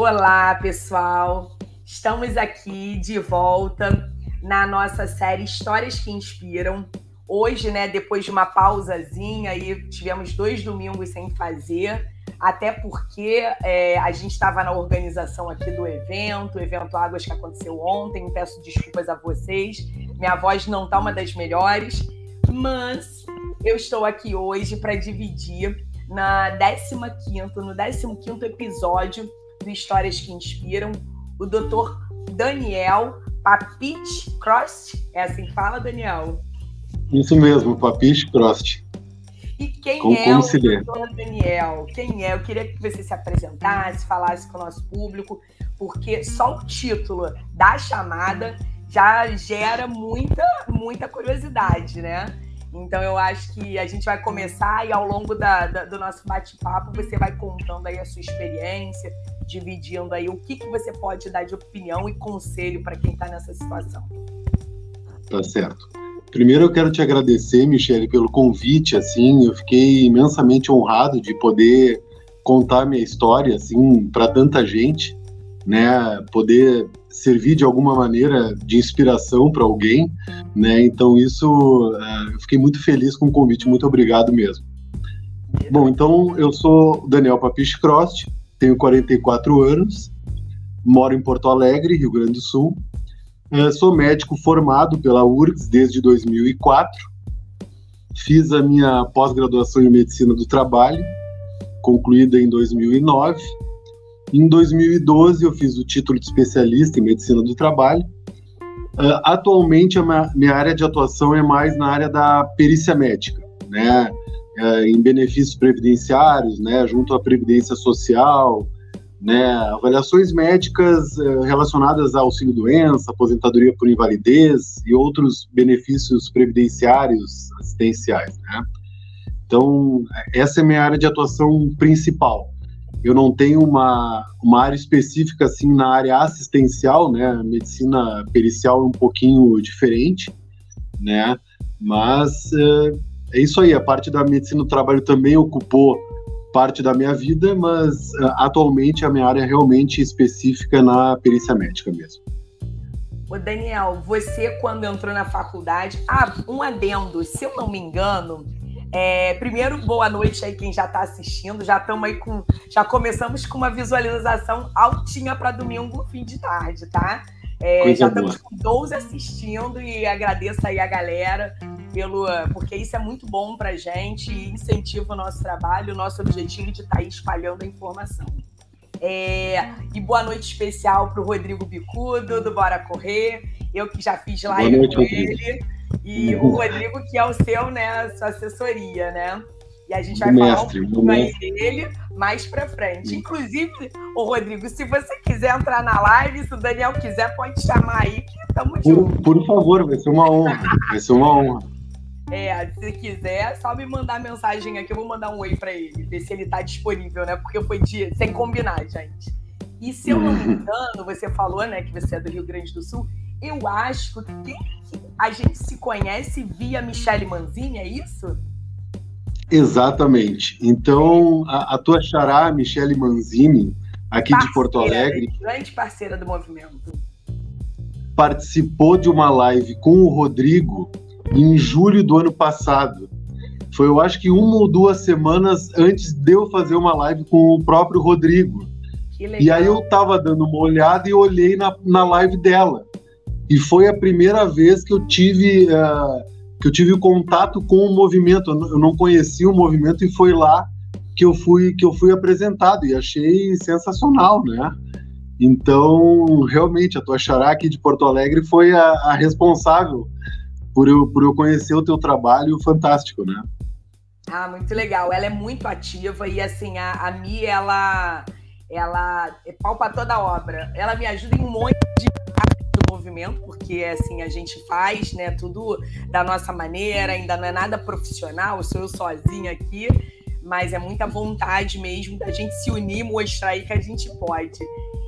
Olá, pessoal! Estamos aqui de volta na nossa série Histórias que Inspiram. Hoje, né, depois de uma pausazinha, aí tivemos dois domingos sem fazer, até porque é, a gente estava na organização aqui do evento, o evento Águas que aconteceu ontem. Peço desculpas a vocês, minha voz não está uma das melhores, mas eu estou aqui hoje para dividir na 15º, no 15º episódio Histórias que Inspiram, o doutor Daniel Papich Crost. É assim que fala, Daniel? Isso mesmo, Papich Crost. E quem como, é como o doutor Daniel? Quem é? Eu queria que você se apresentasse, falasse com o nosso público, porque só o título da chamada já gera muita, muita curiosidade, né? Então eu acho que a gente vai começar e ao longo da, da, do nosso bate-papo você vai contando aí a sua experiência, dividindo aí o que, que você pode dar de opinião e conselho para quem está nessa situação. Tá certo. Primeiro eu quero te agradecer, Michele, pelo convite, assim, eu fiquei imensamente honrado de poder contar minha história, assim, para tanta gente, né, poder servir de alguma maneira de inspiração para alguém, né? Então isso, uh, eu fiquei muito feliz com o convite, muito obrigado mesmo. Bom, então eu sou Daniel Papiche Crost, tenho 44 anos, moro em Porto Alegre, Rio Grande do Sul. Uh, sou médico formado pela URGS desde 2004. Fiz a minha pós-graduação em medicina do trabalho, concluída em 2009 em 2012, eu fiz o título de especialista em medicina do trabalho. Uh, atualmente, a minha, área de atuação é mais na área da perícia médica, né? Uh, em benefícios previdenciários, né? Junto à previdência social, né? Avaliações médicas uh, relacionadas ao auxílio-doença, aposentadoria por invalidez e outros benefícios previdenciários assistenciais, né? Então, essa é a minha área de atuação principal eu não tenho uma, uma área específica assim na área assistencial, né? Medicina pericial é um pouquinho diferente, né? Mas é, é isso aí. A parte da medicina do trabalho também ocupou parte da minha vida, mas uh, atualmente a minha área é realmente específica na perícia médica mesmo. Ô Daniel, você quando entrou na faculdade, ah, um adendo, se eu não me engano, é, primeiro, boa noite aí quem já está assistindo. Já estamos aí com. Já começamos com uma visualização altinha para domingo, fim de tarde, tá? É, já estamos com 12 assistindo e agradeço aí a galera pelo. Porque isso é muito bom pra gente e incentiva o nosso trabalho, o nosso objetivo de estar tá aí espalhando a informação. É, e boa noite especial para o Rodrigo Bicudo, do Bora Correr. Eu que já fiz live noite, com ele. E o Rodrigo, que é o seu, né, sua assessoria, né? E a gente vai falar mestre, um pouco aí dele mais pra frente. Inclusive, o Rodrigo, se você quiser entrar na live, se o Daniel quiser, pode chamar aí que tamo junto. Por favor, vai ser uma honra. vai ser uma honra. É, se quiser, só me mandar mensagem aqui, eu vou mandar um oi pra ele, ver se ele tá disponível, né? Porque foi dia sem combinar, gente. E se eu não me engano, você falou, né, que você é do Rio Grande do Sul, eu acho que a gente se conhece via Michele Manzini, é isso? Exatamente. Então, a, a tua xará, Michele Manzini, aqui parceira, de Porto Alegre. Grande parceira do movimento. Participou de uma live com o Rodrigo em julho do ano passado. Foi, eu acho que uma ou duas semanas antes de eu fazer uma live com o próprio Rodrigo. E aí eu tava dando uma olhada e olhei na, na live dela e foi a primeira vez que eu tive uh, que eu tive contato com o movimento. Eu não conhecia o movimento e foi lá que eu fui que eu fui apresentado e achei sensacional, né? Então, realmente, a tua xará aqui de Porto Alegre foi a, a responsável por eu, por eu conhecer o teu trabalho fantástico, né? Ah, muito legal. Ela é muito ativa e, assim, a, a Mi, ela, ela é pau para toda a obra. Ela me ajuda em um monte de movimento, porque assim a gente faz, né, tudo da nossa maneira, ainda não é nada profissional, sou eu sozinha aqui, mas é muita vontade mesmo da gente se unir, mostrar aí que a gente pode.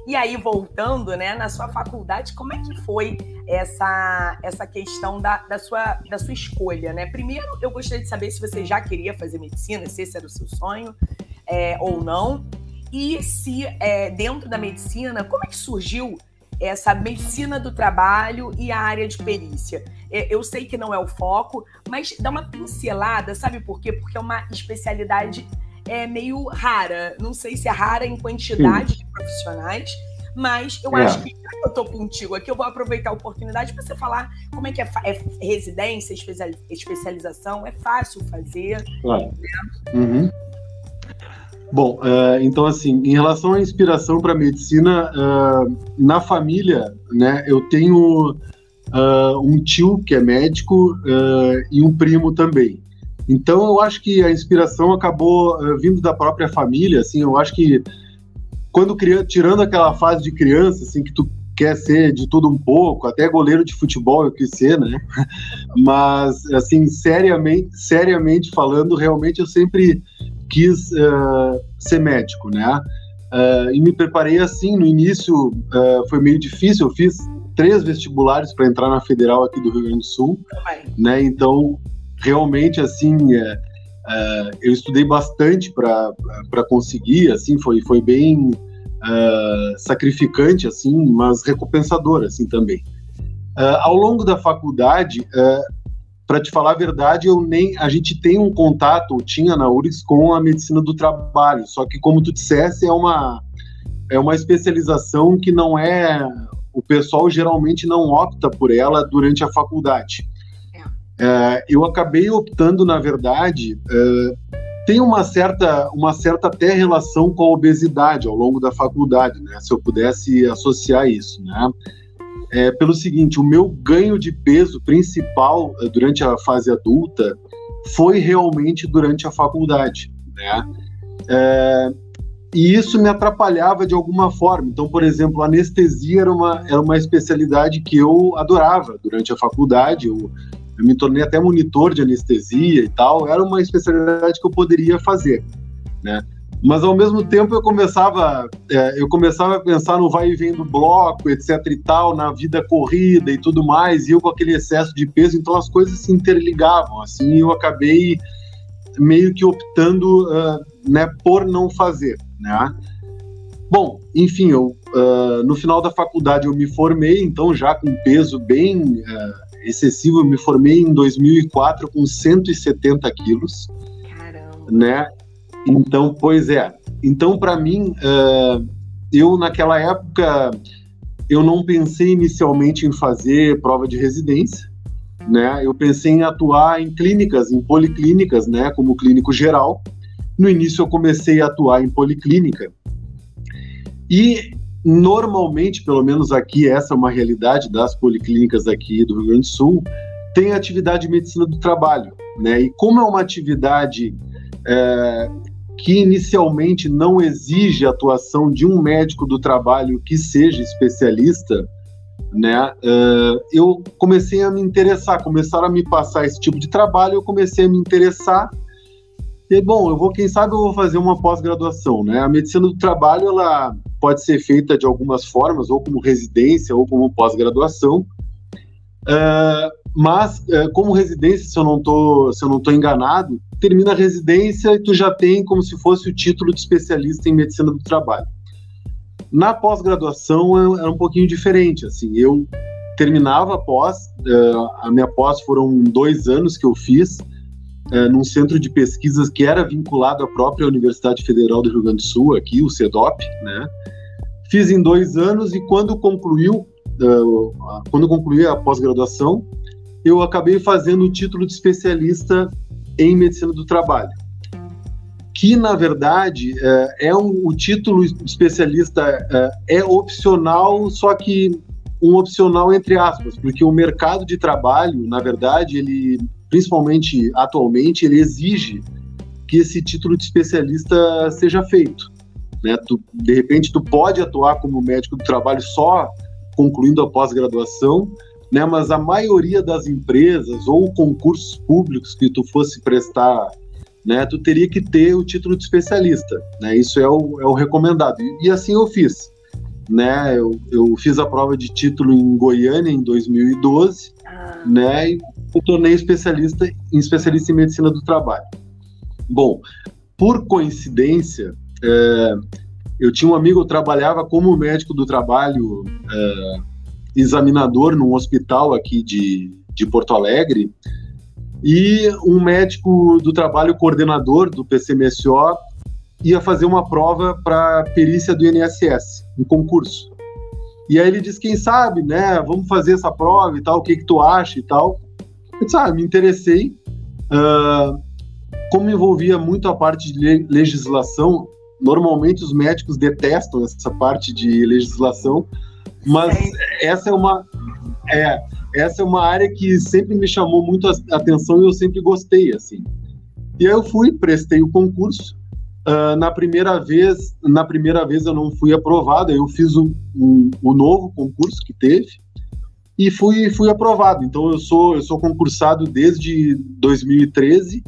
E aí, voltando, né, na sua faculdade, como é que foi essa, essa questão da, da, sua, da sua escolha, né? Primeiro, eu gostaria de saber se você já queria fazer medicina, se esse era o seu sonho é, ou não. E se é, dentro da medicina, como é que surgiu essa medicina do trabalho e a área de perícia. É, eu sei que não é o foco, mas dá uma pincelada, sabe por quê? Porque é uma especialidade é, meio rara. Não sei se é rara em quantidade Sim. de profissionais, mas eu é. acho que eu estou contigo aqui, eu vou aproveitar a oportunidade para você falar como é que é, é residência, especialização, é fácil fazer. Claro. Né? Uhum. Bom, uh, então assim, em relação à inspiração para medicina, uh, na família, né, eu tenho uh, um tio que é médico e um primo também. Então eu acho que a inspiração acabou vindo da própria família, assim, eu acho que quando criança, tirando aquela fase de criança, assim, que tu quer ser de tudo um pouco, até goleiro de futebol eu quis ser, né? Mas, assim, seriamente, seriamente falando, realmente eu sempre quis uh, ser médico, né? Uh, e me preparei assim, no início uh, foi meio difícil, eu fiz três vestibulares para entrar na Federal aqui do Rio Grande do Sul, né? Então, realmente, assim, eu estudei bastante para conseguir, assim, foi, foi bem sacrificante, assim, mas recompensador, assim, também. ao longo da faculdade, para te falar a verdade, eu nem a gente tem um contato, tinha na URGS com a medicina do trabalho, só que como tu disseste, é uma é uma especialização que não é o pessoal geralmente não opta por ela durante a faculdade. É. É, eu acabei optando, na verdade, é, tem uma certa, uma certa até relação com a obesidade ao longo da faculdade, né? Se eu pudesse associar isso, né? É, pelo seguinte: o meu ganho de peso principal eh, durante a fase adulta foi realmente durante a faculdade, né? É, e isso me atrapalhava de alguma forma. Então, por exemplo, anestesia era uma, era uma especialidade que eu adorava durante a faculdade. Eu, eu me tornei até monitor de anestesia e tal. Era uma especialidade que eu poderia fazer, né? Mas ao mesmo tempo eu começava é, eu começava a pensar no vai e vem do bloco etc e tal na vida corrida e tudo mais e eu com aquele excesso de peso então as coisas se interligavam assim eu acabei meio que optando uh, né por não fazer né bom enfim eu uh, no final da faculdade eu me formei então já com peso bem uh, excessivo eu me formei em 2004 com 170 quilos Caramba. né então, pois é. Então, para mim, uh, eu naquela época eu não pensei inicialmente em fazer prova de residência, né? Eu pensei em atuar em clínicas, em policlínicas, né? Como clínico geral. No início eu comecei a atuar em policlínica e normalmente, pelo menos aqui, essa é uma realidade das policlínicas aqui do Rio Grande do Sul, tem atividade de medicina do trabalho, né? E como é uma atividade é, que inicialmente não exige a atuação de um médico do trabalho que seja especialista, né? Uh, eu comecei a me interessar, começaram a me passar esse tipo de trabalho, eu comecei a me interessar. E bom, eu vou, quem sabe, eu vou fazer uma pós-graduação, né? A medicina do trabalho ela pode ser feita de algumas formas, ou como residência, ou como pós-graduação. Uh, mas, uh, como residência, se eu não tô, se eu não tô enganado, termina a residência e tu já tem como se fosse o título de especialista em medicina do trabalho. Na pós-graduação era um pouquinho diferente, assim, eu terminava a pós, uh, a minha pós foram dois anos que eu fiz, num centro de pesquisas que era vinculado à própria Universidade Federal do Rio Grande do Sul, aqui, o CEDOP, né? Fiz em dois anos e quando concluiu, quando concluí a pós-graduação, eu acabei fazendo o título de especialista em medicina do trabalho, que na verdade é, é um, o título especialista é, é opcional, só que um opcional entre aspas, porque o mercado de trabalho, na verdade, ele principalmente atualmente, ele exige que esse título de especialista seja feito. Né? Tu, de repente, tu pode atuar como médico do trabalho só concluindo a pós-graduação, né? Mas a maioria das empresas ou concursos públicos que tu fosse prestar, né? Tu teria que ter o título de especialista, né? Isso é o, é o recomendado. E, e assim eu fiz, né? Eu, eu fiz a prova de título em Goiânia em 2012, ah. né? E eu tornei especialista em especialista em medicina do trabalho. Bom, por coincidência, é, eu tinha um amigo, eu trabalhava como médico do trabalho, uh, examinador num hospital aqui de, de Porto Alegre, e um médico do trabalho coordenador do PCMSO ia fazer uma prova para perícia do INSS, um concurso. E aí ele disse, quem sabe, né, vamos fazer essa prova e tal, o que que tu acha e tal. Eu disse, ah, me interessei. Uh, como envolvia muito a parte de legislação, normalmente os médicos detestam essa parte de legislação, mas essa é uma é, essa é uma área que sempre me chamou muito a atenção e eu sempre gostei assim. E aí eu fui, prestei o concurso. Uh, na primeira vez, na primeira vez eu não fui aprovado, eu fiz o, o, o novo concurso que teve e fui, fui aprovado. Então eu sou eu sou concursado desde 2013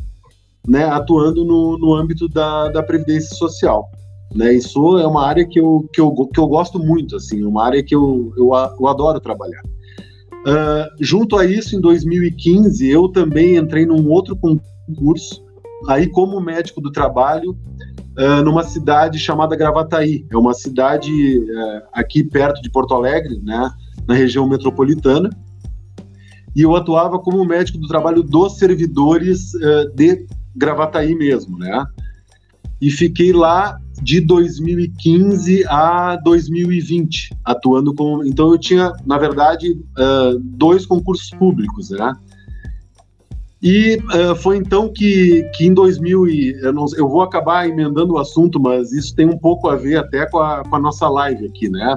né, atuando no, no âmbito da, da previdência social. Né, isso é uma área que eu, que eu, que eu gosto muito, assim, uma área que eu, eu, eu adoro trabalhar. Uh, junto a isso, em 2015, eu também entrei num outro concurso, aí como médico do trabalho, uh, numa cidade chamada Gravataí. É uma cidade uh, aqui perto de Porto Alegre, né, na região metropolitana. E eu atuava como médico do trabalho dos servidores de Gravataí mesmo, né? E fiquei lá de 2015 a 2020, atuando como. Então eu tinha, na verdade, uh, dois concursos públicos, né? E uh, foi então que, que em 2000 e, eu, não, eu, vou acabar emendando o assunto, mas isso tem um pouco a ver até com a, com a nossa live aqui, né?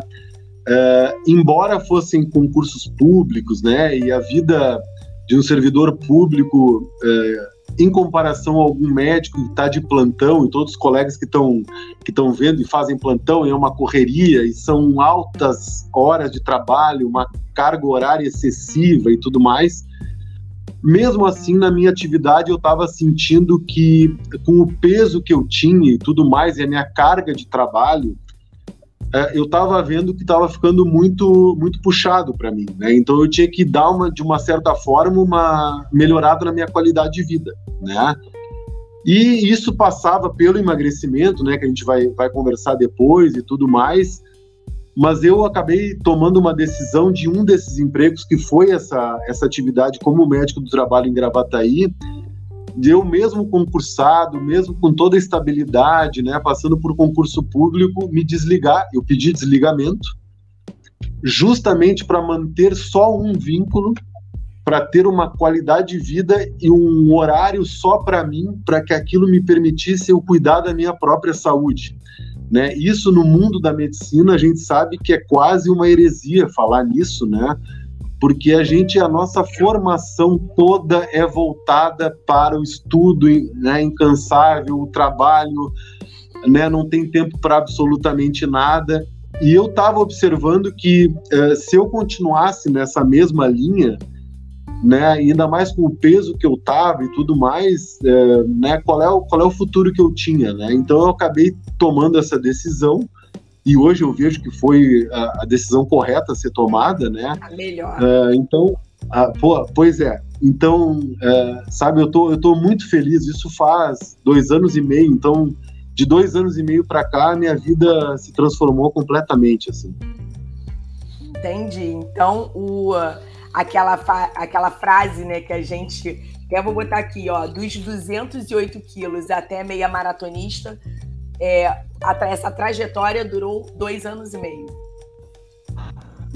Uh, embora fossem concursos públicos, né? E a vida de um servidor público uh, em comparação a algum médico que está de plantão e todos os colegas que estão que estão vendo e fazem plantão, é uma correria e são altas horas de trabalho, uma carga horária excessiva e tudo mais. Mesmo assim, na minha atividade, eu estava sentindo que, com o peso que eu tinha e tudo mais, e a minha carga de trabalho, eu estava vendo que estava ficando muito muito puxado para mim, né? Então eu tinha que dar uma de uma certa forma uma melhorada na minha qualidade de vida, né? E isso passava pelo emagrecimento, né? Que a gente vai vai conversar depois e tudo mais. Mas eu acabei tomando uma decisão de um desses empregos que foi essa essa atividade como médico do trabalho em Gravataí de eu mesmo concursado, mesmo com toda a estabilidade, né, passando por concurso público, me desligar. Eu pedi desligamento, justamente para manter só um vínculo, para ter uma qualidade de vida e um horário só para mim, para que aquilo me permitisse eu cuidar da minha própria saúde. Né? Isso no mundo da medicina a gente sabe que é quase uma heresia falar nisso, né? Porque a gente, a nossa formação toda é voltada para o estudo né, incansável, o trabalho, né, não tem tempo para absolutamente nada. E eu estava observando que uh, se eu continuasse nessa mesma linha, né, ainda mais com o peso que eu estava e tudo mais, uh, né, qual, é o, qual é o futuro que eu tinha, né? Então eu acabei tomando essa decisão e hoje eu vejo que foi a, a decisão correta a ser tomada, né? A melhor. Uh, então, uh, pô, pois é. Então, uh, sabe, eu tô, eu tô muito feliz. Isso faz dois anos e meio. Então, de dois anos e meio para cá, minha vida se transformou completamente, assim. Entendi. Então, o, aquela, aquela frase, né, que a gente. Eu vou botar aqui, ó, dos 208 quilos até meia maratonista, é, essa trajetória durou dois anos e meio.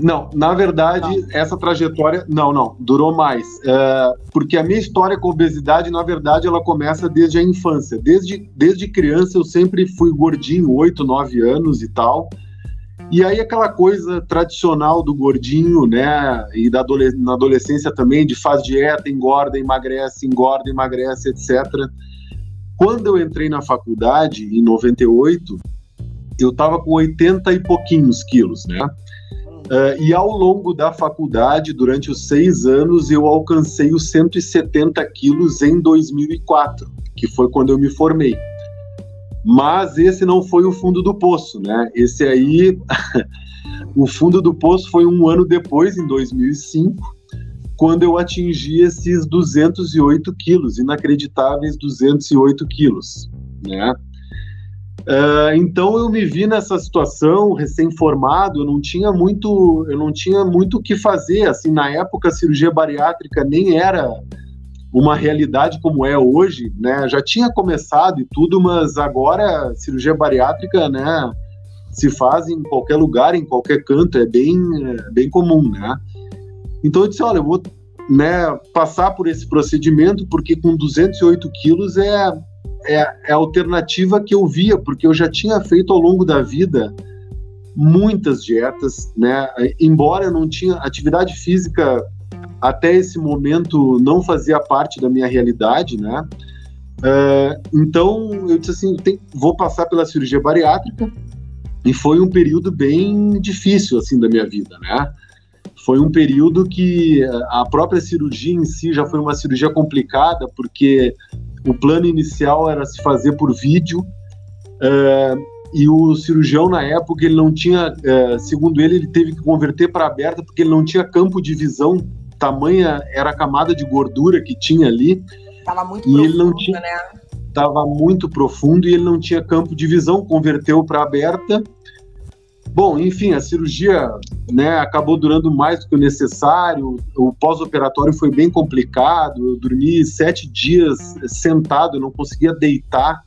Não, na verdade, não. essa trajetória, não, não, durou mais. É, porque a minha história com obesidade, na verdade, ela começa desde a infância. Desde, desde criança eu sempre fui gordinho, 8, 9 anos e tal. E aí aquela coisa tradicional do gordinho, né, e da na adolescência também, de faz dieta, engorda, emagrece, engorda, emagrece, etc. Quando eu entrei na faculdade, em 98, eu estava com 80 e pouquinhos quilos, né? Uh, e ao longo da faculdade, durante os seis anos, eu alcancei os 170 quilos em 2004, que foi quando eu me formei. Mas esse não foi o fundo do poço, né? Esse aí, o fundo do poço foi um ano depois, em 2005, quando eu atingi esses 208 quilos, inacreditáveis 208 quilos, né? Uh, então eu me vi nessa situação recém-formado, eu não tinha muito, eu não tinha muito o que fazer. Assim, na época a cirurgia bariátrica nem era uma realidade como é hoje, né? Já tinha começado e tudo, mas agora cirurgia bariátrica, né, se faz em qualquer lugar, em qualquer canto, é bem, é bem comum, né? Então eu disse, olha, eu vou né, passar por esse procedimento porque com 208 quilos é, é, é a alternativa que eu via, porque eu já tinha feito ao longo da vida muitas dietas, né? Embora eu não tinha atividade física até esse momento não fazia parte da minha realidade, né? Uh, então eu disse assim, tem, vou passar pela cirurgia bariátrica e foi um período bem difícil assim da minha vida, né? Foi um período que a própria cirurgia em si já foi uma cirurgia complicada porque o plano inicial era se fazer por vídeo uh, e o cirurgião na época ele não tinha, uh, segundo ele, ele teve que converter para aberta porque ele não tinha campo de visão tamanha era a camada de gordura que tinha ali. Tava muito e profundo, ele não tinha, né? Tava muito profundo e ele não tinha campo de visão, converteu para aberta. Bom, enfim, a cirurgia né, acabou durando mais do que o necessário. O pós-operatório foi bem complicado. Eu dormi sete dias sentado, não conseguia deitar,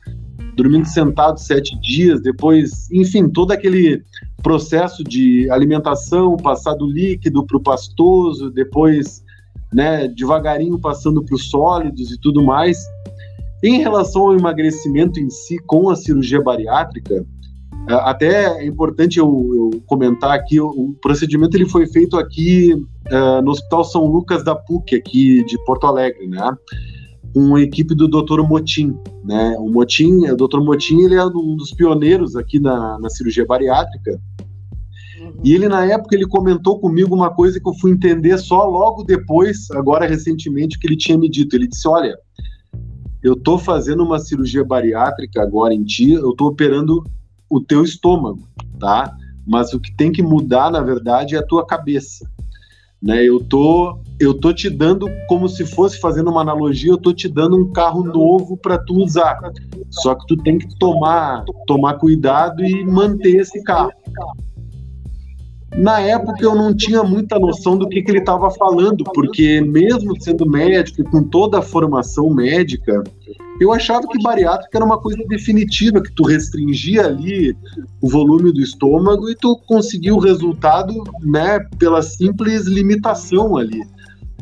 dormindo sentado sete dias. Depois, enfim, todo aquele processo de alimentação, passar do líquido para o pastoso, depois, né, devagarinho passando para os sólidos e tudo mais. Em relação ao emagrecimento em si com a cirurgia bariátrica, até é importante eu, eu comentar aqui, o, procedimento ele foi feito aqui uh, no Hospital São Lucas da PUC, aqui de Porto Alegre, né? Com a equipe do Dr. Motim, né? O Motim, o Dr. Motim, ele é um dos pioneiros aqui na, na cirurgia bariátrica, e ele, na época, ele comentou comigo uma coisa que eu fui entender só logo depois, agora recentemente, que ele tinha me dito. Ele disse: Olha, eu tô fazendo uma cirurgia bariátrica agora em ti, eu tô operando o teu estômago, tá? Mas o que tem que mudar, na verdade, é a tua cabeça. Né? Eu tô eu tô te dando como se fosse fazendo uma analogia, eu tô te dando um carro novo para tu usar. Só que tu tem que tomar tomar cuidado e manter esse carro. Na época eu não tinha muita noção do que, que ele estava falando, porque mesmo sendo médico e com toda a formação médica, eu achava que bariátrica era uma coisa definitiva, que tu restringia ali o volume do estômago e tu conseguia o resultado, né, pela simples limitação ali.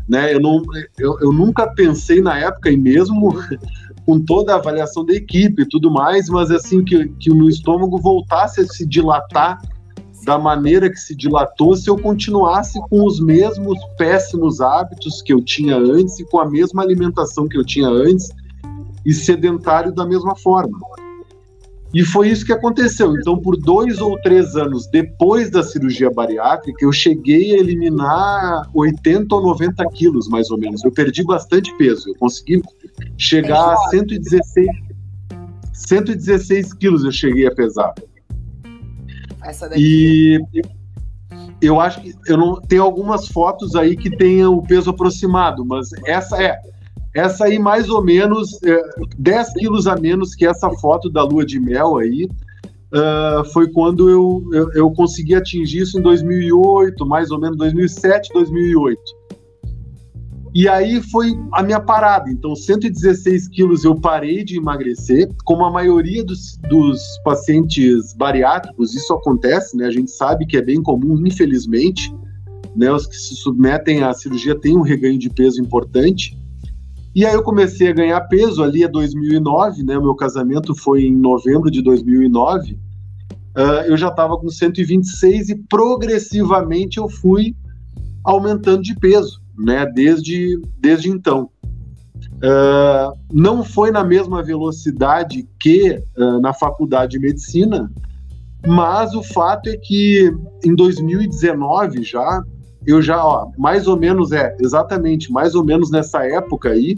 Né, eu, não, eu, eu nunca pensei na época, e mesmo com toda a avaliação da equipe e tudo mais, mas assim, que, que o meu estômago voltasse a se dilatar da maneira que se dilatou se eu continuasse com os mesmos péssimos hábitos que eu tinha antes e com a mesma alimentação que eu tinha antes e sedentário da mesma forma. E foi isso que aconteceu. Então, por dois ou três anos depois da cirurgia bariátrica, eu cheguei a eliminar 80 ou 90 quilos, mais ou menos. Eu perdi bastante peso. Eu consegui chegar a 116, 116 quilos eu cheguei a pesar. Essa daqui. E eu acho que eu não tem algumas fotos aí que tenham o peso aproximado, mas essa é essa aí mais ou menos é, 10 quilos a menos que essa foto da lua de mel aí. Uh, foi quando eu, eu, eu consegui atingir isso em 2008, mais ou menos 2007, 2008. E aí foi a minha parada. Então, 116 quilos eu parei de emagrecer. Como a maioria dos, dos pacientes bariátricos, isso acontece, né? A gente sabe que é bem comum, infelizmente. Né? Os que se submetem à cirurgia têm um reganho de peso importante. E aí eu comecei a ganhar peso ali em 2009, né? O meu casamento foi em novembro de 2009. Uh, ah, eu já estava com 126 e progressivamente eu fui aumentando de peso né, desde, desde então. Uh, não foi na mesma velocidade que uh, na faculdade de medicina, mas o fato é que em 2019 já, eu já, ó, mais ou menos, é, exatamente, mais ou menos nessa época aí,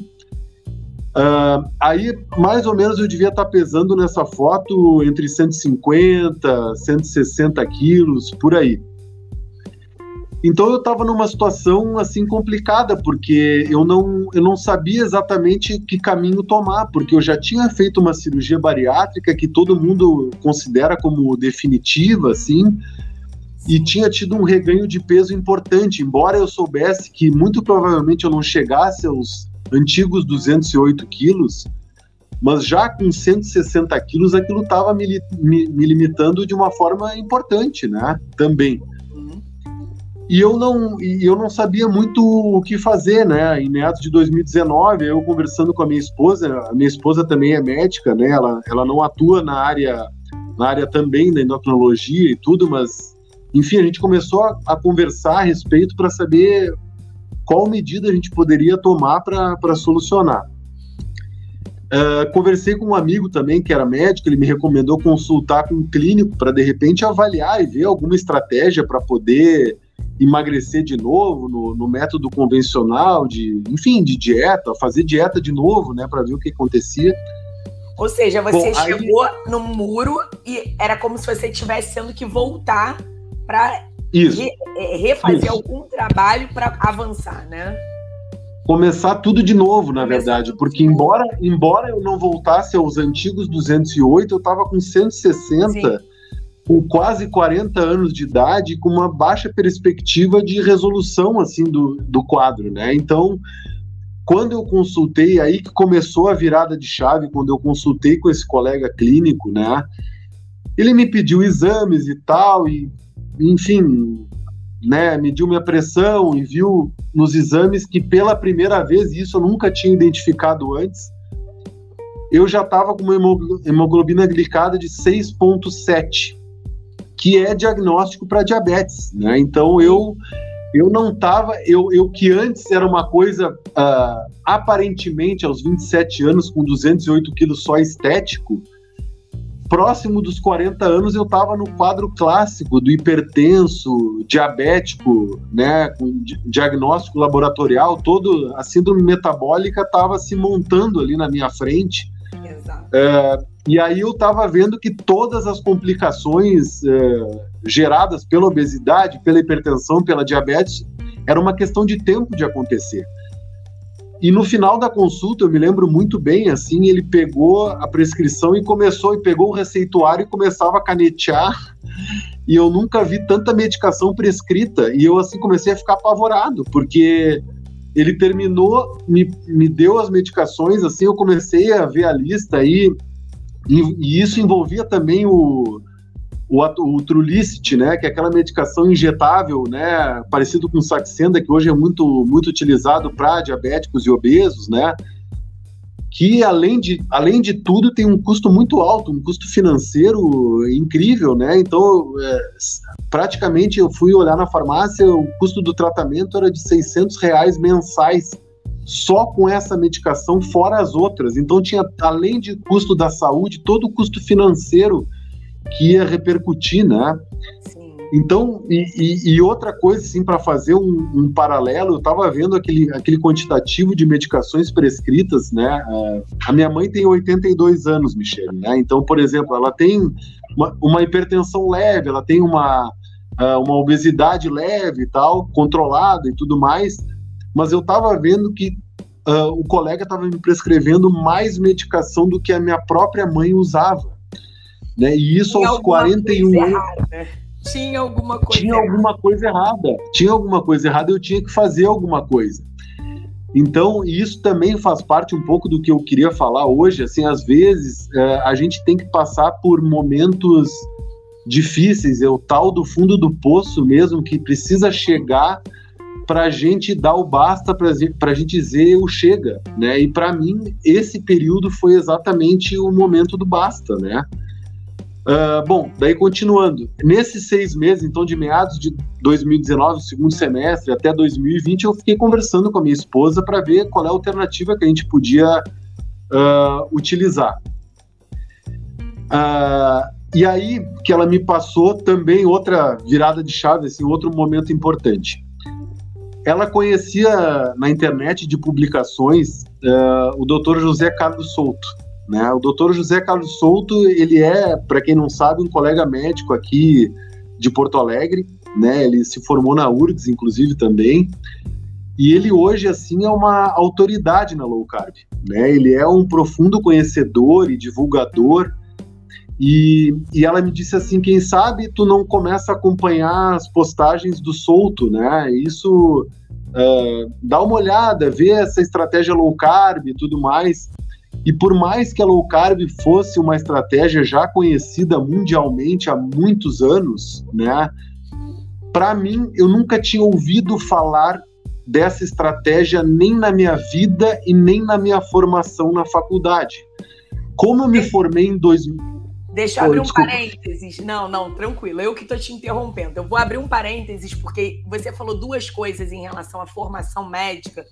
uh, aí mais ou menos eu devia estar pesando nessa foto entre 150, 160 quilos, por aí. Então eu estava numa situação assim complicada, porque eu não, eu não sabia exatamente que caminho tomar, porque eu já tinha feito uma cirurgia bariátrica que todo mundo considera como definitiva, assim, e tinha tido um reganho de peso importante, embora eu soubesse que muito provavelmente eu não chegasse aos antigos 208 quilos, mas já com 160 quilos aquilo estava me, me, me limitando de uma forma importante, né? Também. E eu não, e eu não sabia muito o que fazer, né? Em meados de 2019, eu conversando com a minha esposa, a minha esposa também é médica, né? Ela, ela não atua na área, na área também da endocrinologia e tudo, mas, enfim, a gente começou a, a conversar a respeito para saber qual medida a gente poderia tomar para solucionar. Uh, conversei com um amigo também que era médico, ele me recomendou consultar com um clínico para de repente avaliar e ver alguma estratégia para poder emagrecer de novo no, no, método convencional, de, enfim, de dieta, fazer dieta de novo, né, para ver o que acontecia. Ou seja, você Bom, chegou aí... no muro e era como se você tivesse tendo que voltar para re, é, refazer Isso. algum trabalho para avançar, né? Começar tudo de novo, na Começar verdade, porque embora, embora eu não voltasse aos antigos 208, eu estava com 160. Sim com quase 40 anos de idade, com uma baixa perspectiva de resolução assim do, do quadro, né? Então, quando eu consultei, aí que começou a virada de chave, quando eu consultei com esse colega clínico, né? Ele me pediu exames e tal, e enfim, né, mediu minha pressão e viu nos exames que pela primeira vez, isso eu nunca tinha identificado antes, eu já estava com uma hemoglobina glicada de 6,7 que é diagnóstico para diabetes, né? Então eu eu não estava, eu, eu que antes era uma coisa uh, aparentemente aos 27 anos com 208 quilos só estético, próximo dos 40 anos eu estava no quadro clássico do hipertenso, diabético, né, com diagnóstico laboratorial, todo a síndrome metabólica estava se montando ali na minha frente. Exato. Uh, e aí eu estava vendo que todas as complicações é, geradas pela obesidade, pela hipertensão, pela diabetes, era uma questão de tempo de acontecer. E no final da consulta, eu me lembro muito bem, assim, ele pegou a prescrição e começou, e pegou o receituário e começava a canetear, e eu nunca vi tanta medicação prescrita, e eu, assim, comecei a ficar apavorado, porque ele terminou, me, me deu as medicações, assim, eu comecei a ver a lista aí, e, e isso envolvia também o, o, o Trulicity, né, que é aquela medicação injetável, né, parecido com o Saxenda, que hoje é muito, muito utilizado para diabéticos e obesos, né, que além de, além de tudo tem um custo muito alto, um custo financeiro incrível, né, então é, praticamente eu fui olhar na farmácia, o custo do tratamento era de 600 reais mensais só com essa medicação, fora as outras. Então tinha, além de custo da saúde, todo o custo financeiro que ia repercutir, né? Sim. Então, e, e, e, outra coisa, assim, para fazer um, um, paralelo, eu estava vendo aquele, aquele quantitativo de medicações prescritas, né? Uh, a minha mãe tem 82 anos, Michele, né? Então, por exemplo, ela tem uma, uma hipertensão leve, ela tem uma, uh, uma obesidade leve e tal, controlada e tudo mais, mas eu estava vendo que uh, o colega estava me prescrevendo mais medicação do que a minha própria mãe usava. Né? E isso Tinha aos 41 anos. Né? Tinha alguma coisa Tinha errada. alguma coisa errada. Tinha alguma coisa errada, eu tinha que fazer alguma coisa. Então, isso também faz parte um pouco do que eu queria falar hoje. Assim, às vezes, uh, a gente tem que passar por momentos difíceis, é o tal do fundo do poço mesmo, que precisa chegar para a gente dar o basta, para a gente dizer o chega, né? E para mim esse período foi exatamente o momento do basta, né? Uh, bom, daí continuando, nesses seis meses, então de meados de 2019, segundo semestre, até 2020, eu fiquei conversando com a minha esposa para ver qual é a alternativa que a gente podia uh, utilizar. Uh, e aí que ela me passou também outra virada de chave, assim, outro momento importante ela conhecia na internet de publicações o Dr. José Carlos Souto. Né? O Dr. José Carlos Souto, ele é, para quem não sabe, um colega médico aqui de Porto Alegre. né? Ele se formou na URGS, inclusive, também. E ele hoje, assim, é uma autoridade na low carb, né? Ele é um profundo conhecedor e divulgador. E, e ela me disse assim, quem sabe tu não começa a acompanhar as postagens do Solto, né? Isso uh, dá uma olhada, vê essa estratégia low carb e tudo mais. E por mais que a low carb fosse uma estratégia já conhecida mundialmente há muitos anos, né? Para mim, eu nunca tinha ouvido falar dessa estratégia nem na minha vida e nem na minha formação na faculdade. Como eu me formei em 2000. Deixa eu abrir um desculpa. parênteses. Não, não, tranquilo. Eu que estou te interrompendo. Eu vou abrir um parênteses porque você falou duas coisas em relação à formação médica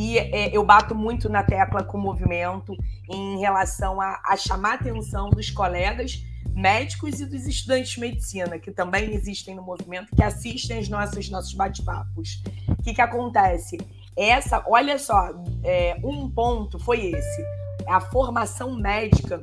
que é, eu bato muito na tecla com o movimento em relação a, a chamar a atenção dos colegas médicos e dos estudantes de medicina, que também existem no movimento, que assistem aos nossos, nossos bate-papos. O que, que acontece? Essa, olha só, é, um ponto foi esse. A formação médica.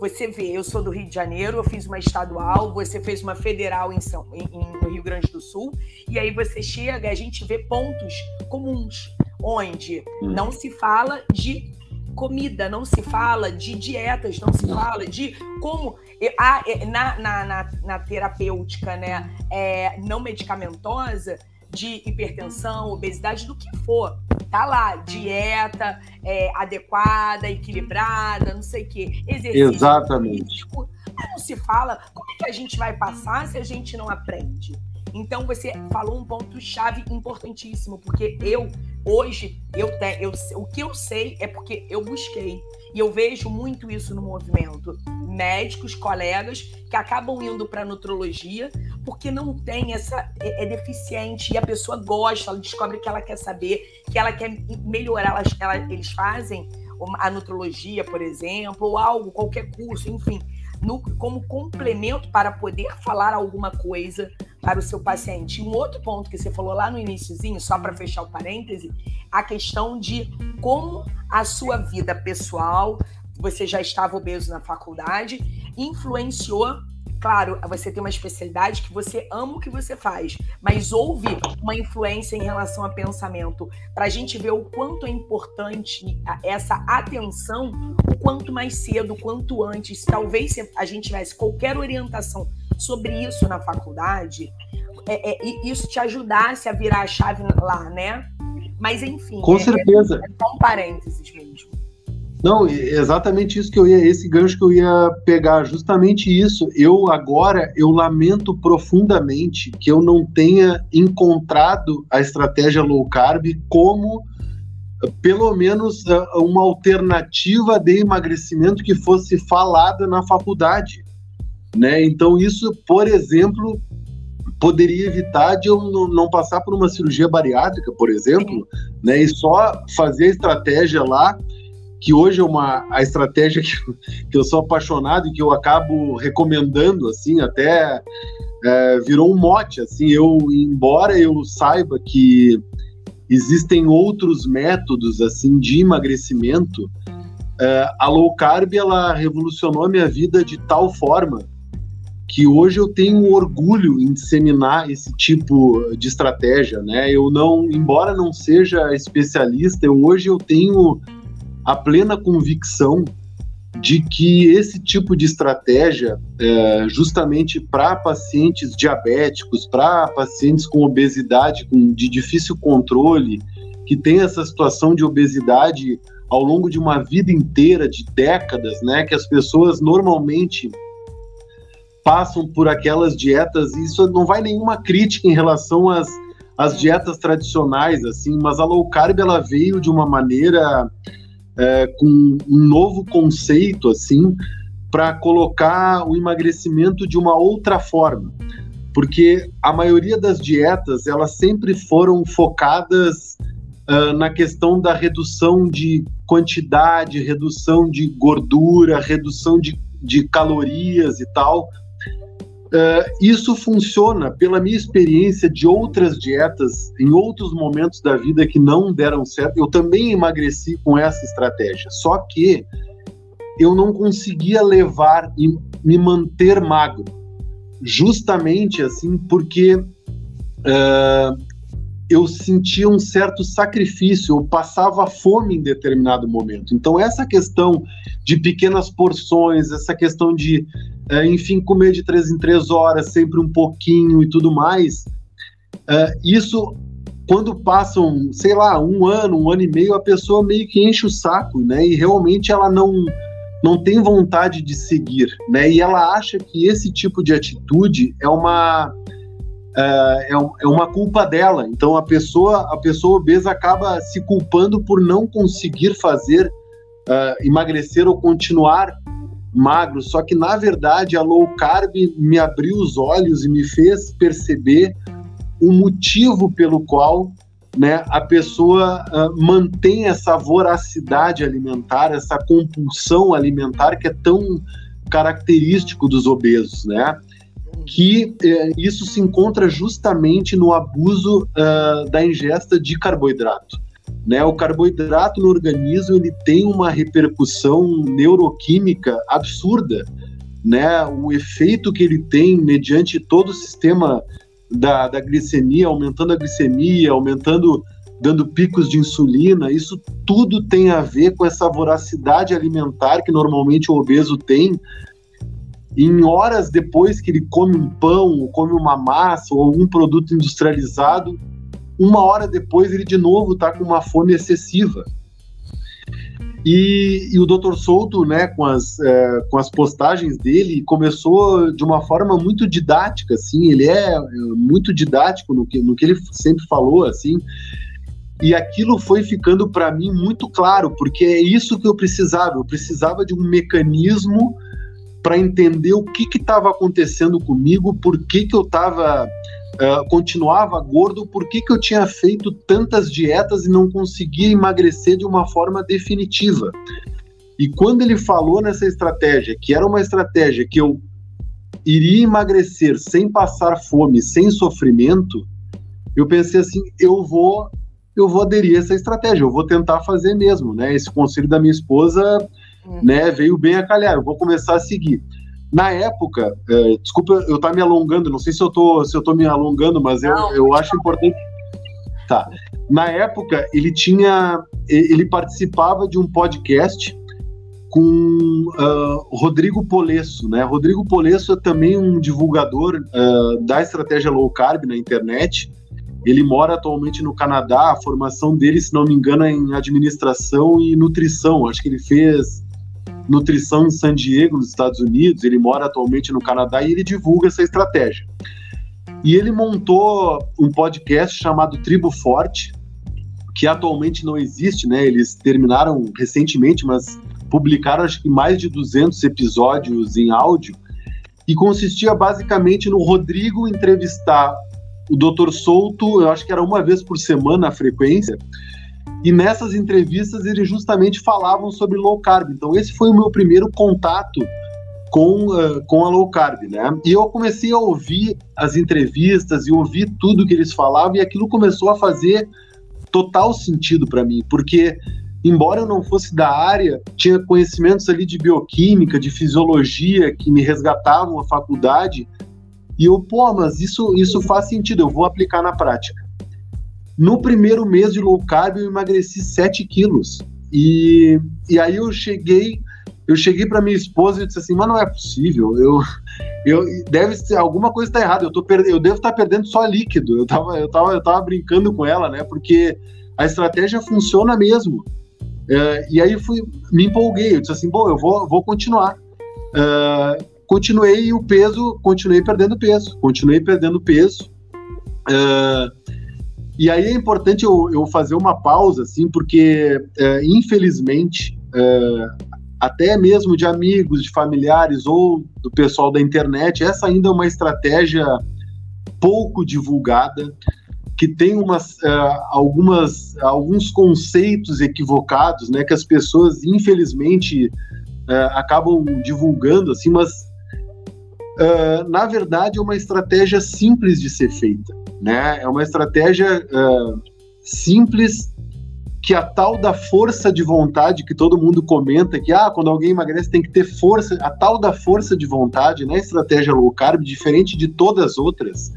Você vê, eu sou do Rio de Janeiro, eu fiz uma estadual, você fez uma federal em, São, em, em, no Rio Grande do Sul, e aí você chega, a gente vê pontos comuns, onde hum. não se fala de comida, não se fala de dietas, não se fala de como na, na, na, na terapêutica né, é, não medicamentosa de hipertensão, obesidade, do que for. Tá lá, dieta é, adequada, equilibrada, não sei o quê. Exercício Exatamente. Físico, mas não se fala como é que a gente vai passar se a gente não aprende. Então você falou um ponto chave importantíssimo, porque eu hoje eu, te, eu o que eu sei é porque eu busquei. E eu vejo muito isso no movimento. Médicos, colegas que acabam indo para nutrologia porque não tem essa é, é, deficiente. E a pessoa gosta, ela descobre que ela quer saber, que ela quer melhorar, ela, eles fazem a nutrologia, por exemplo, ou algo, qualquer curso, enfim, como complemento para poder falar alguma coisa para o seu paciente. Um outro ponto que você falou lá no iníciozinho, só para fechar o parêntese, a questão de como a sua vida pessoal, você já estava obeso na faculdade, influenciou Claro, você tem uma especialidade que você ama o que você faz, mas houve uma influência em relação a pensamento. Para a gente ver o quanto é importante essa atenção, o quanto mais cedo, quanto antes. Talvez se a gente tivesse qualquer orientação sobre isso na faculdade, é, é, isso te ajudasse a virar a chave lá, né? Mas enfim. Com é, certeza. É, só um parênteses mesmo. Não, exatamente isso que eu ia, esse gancho que eu ia pegar, justamente isso. Eu agora, eu lamento profundamente que eu não tenha encontrado a estratégia low carb como pelo menos uma alternativa de emagrecimento que fosse falada na faculdade, né? Então isso, por exemplo, poderia evitar de eu não passar por uma cirurgia bariátrica, por exemplo, né? E só fazer a estratégia lá que hoje é uma a estratégia que, que eu sou apaixonado e que eu acabo recomendando, assim, até é, virou um mote, assim, eu, embora eu saiba que existem outros métodos, assim, de emagrecimento, é, a low carb, ela revolucionou a minha vida de tal forma que hoje eu tenho orgulho em disseminar esse tipo de estratégia, né? Eu não, embora não seja especialista, eu, hoje eu tenho a plena convicção de que esse tipo de estratégia, é, justamente para pacientes diabéticos, para pacientes com obesidade com, de difícil controle, que tem essa situação de obesidade ao longo de uma vida inteira, de décadas, né, que as pessoas normalmente passam por aquelas dietas, e isso não vai nenhuma crítica em relação às, às dietas tradicionais, assim, mas a low carb ela veio de uma maneira é, com um novo conceito assim para colocar o emagrecimento de uma outra forma, porque a maioria das dietas elas sempre foram focadas uh, na questão da redução de quantidade, redução de gordura, redução de, de calorias e tal, Uh, isso funciona pela minha experiência de outras dietas em outros momentos da vida que não deram certo. Eu também emagreci com essa estratégia, só que eu não conseguia levar e me manter magro, justamente assim porque uh, eu sentia um certo sacrifício, eu passava fome em determinado momento. Então, essa questão de pequenas porções, essa questão de, uh, enfim, comer de três em três horas, sempre um pouquinho e tudo mais, uh, isso quando passam, sei lá, um ano, um ano e meio, a pessoa meio que enche o saco, né? E realmente ela não não tem vontade de seguir, né? E ela acha que esse tipo de atitude é uma uh, é, é, uma culpa dela. Então a pessoa a pessoa obesa acaba se culpando por não conseguir fazer uh, emagrecer ou continuar magro. Só que na verdade a low carb me abriu os olhos e me fez perceber o motivo pelo qual né, a pessoa uh, mantém essa voracidade alimentar, essa compulsão alimentar que é tão característico dos obesos, né? Que eh, isso se encontra justamente no abuso uh, da ingesta de carboidrato. Né, o carboidrato no organismo ele tem uma repercussão neuroquímica absurda, né? O efeito que ele tem mediante todo o sistema da, da glicemia, aumentando a glicemia, aumentando, dando picos de insulina, isso tudo tem a ver com essa voracidade alimentar que normalmente o obeso tem. Em horas depois que ele come um pão, ou come uma massa ou algum produto industrializado, uma hora depois ele de novo está com uma fome excessiva. E, e, o Dr. Souto, né, com as, é, com as postagens dele, começou de uma forma muito didática, assim, ele é, é muito didático no que, no que ele sempre falou, assim, e aquilo foi ficando para mim muito claro, porque é isso que eu precisava, eu precisava de um mecanismo para entender o que estava acontecendo comigo, por que, que eu estava uh, continuava gordo, por que, que eu tinha feito tantas dietas e não conseguia emagrecer de uma forma definitiva? E quando ele falou nessa estratégia, que era uma estratégia que eu iria emagrecer sem passar fome, sem sofrimento, eu pensei assim, eu vou eu vou aderir a essa estratégia, eu vou tentar fazer mesmo, né? Esse conselho da minha esposa, uhum. né, veio bem a calhar, eu vou começar a seguir. Na época, é, desculpa eu estar tá me alongando, não sei se eu tô, se eu tô me alongando, mas eu, eu acho importante. Tá. Na época, ele tinha. Ele participava de um podcast com uh, Rodrigo Polesso, né? Rodrigo Polesso é também um divulgador uh, da estratégia low carb na internet. Ele mora atualmente no Canadá. A formação dele, se não me engano, é em administração e nutrição. Acho que ele fez nutrição em San Diego, nos Estados Unidos. Ele mora atualmente no Canadá e ele divulga essa estratégia. E ele montou um podcast chamado Tribo Forte, que atualmente não existe, né? Eles terminaram recentemente, mas publicaram acho que mais de 200 episódios em áudio e consistia basicamente no Rodrigo entrevistar o Dr. Souto, eu acho que era uma vez por semana a frequência, e nessas entrevistas eles justamente falavam sobre low carb. Então esse foi o meu primeiro contato com, uh, com a low carb, né? E eu comecei a ouvir as entrevistas e ouvir tudo que eles falavam e aquilo começou a fazer total sentido para mim, porque embora eu não fosse da área, tinha conhecimentos ali de bioquímica, de fisiologia que me resgatavam a faculdade. E eu, pô, mas isso, isso faz sentido, eu vou aplicar na prática. No primeiro mês de low carb, eu emagreci 7 quilos. E, e aí eu cheguei, eu cheguei para minha esposa e disse assim, mas não é possível, eu, eu deve ser alguma coisa está errada, eu tô eu devo estar tá perdendo só líquido. Eu tava, eu tava, eu tava brincando com ela, né? Porque a estratégia funciona mesmo. É, e aí fui, me empolguei, eu disse assim, bom, eu vou, vou continuar. É, continuei o peso, continuei perdendo peso, continuei perdendo peso. É, e aí é importante eu, eu fazer uma pausa, assim, porque, é, infelizmente, é, até mesmo de amigos, de familiares ou do pessoal da internet, essa ainda é uma estratégia pouco divulgada, que tem umas, uh, algumas, alguns conceitos equivocados, né, que as pessoas, infelizmente, uh, acabam divulgando, assim, mas, uh, na verdade, é uma estratégia simples de ser feita né? É uma estratégia uh, simples que a tal da força de vontade que todo mundo comenta que ah, quando alguém emagrece tem que ter força, a tal da força de vontade, né? Estratégia low carb, diferente de todas as outras,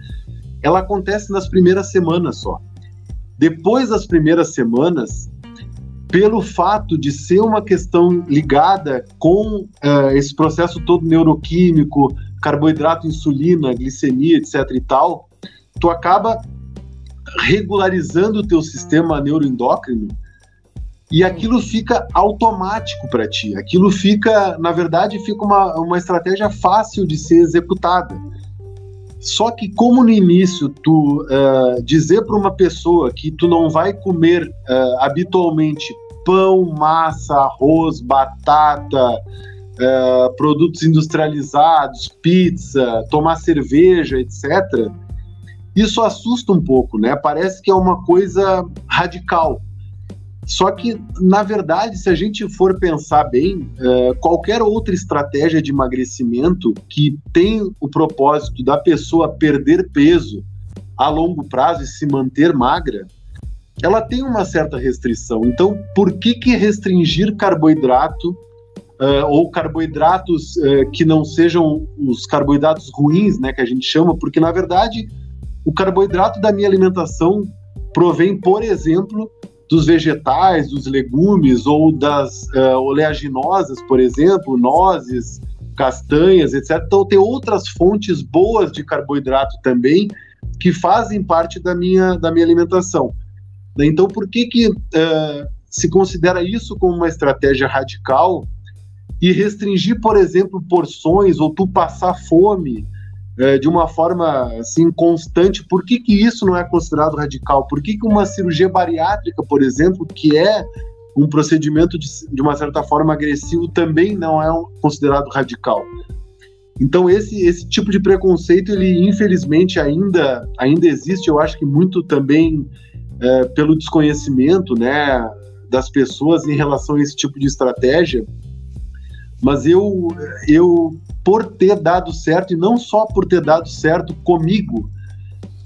ela acontece nas primeiras semanas só. Depois das primeiras semanas, pelo fato de ser uma questão ligada com uh, esse processo todo neuroquímico, carboidrato, insulina, glicemia, etc e tal, tu acaba regularizando o teu sistema neuroendócrino e aquilo fica automático para ti. Aquilo fica, na verdade, fica uma, uma estratégia fácil de ser executada. Só que como no início tu uh, dizer para uma pessoa que tu não vai comer uh, habitualmente pão, massa, arroz, batata, uh, produtos industrializados, pizza, tomar cerveja, etc. Isso assusta um pouco, né? Parece que é uma coisa radical. Só que, na verdade, se a gente for pensar bem, uh, qualquer outra estratégia de emagrecimento que tem o propósito da pessoa perder peso a longo prazo e se manter magra, ela tem uma certa restrição. Então, por que, que restringir carboidrato uh, ou carboidratos uh, que não sejam os carboidratos ruins, né, que a gente chama? Porque, na verdade, o carboidrato da minha alimentação provém, por exemplo, dos vegetais, dos legumes ou das uh, oleaginosas, por exemplo, nozes, castanhas, etc. Então tem outras fontes boas de carboidrato também que fazem parte da minha, da minha alimentação. Então por que que uh, se considera isso como uma estratégia radical e restringir, por exemplo, porções ou tu passar fome é, de uma forma assim constante, por que, que isso não é considerado radical? Por que, que uma cirurgia bariátrica, por exemplo, que é um procedimento de, de uma certa forma agressivo, também não é um, considerado radical? Então esse, esse tipo de preconceito, ele infelizmente ainda, ainda existe, eu acho que muito também é, pelo desconhecimento né, das pessoas em relação a esse tipo de estratégia, mas eu, eu por ter dado certo, e não só por ter dado certo comigo,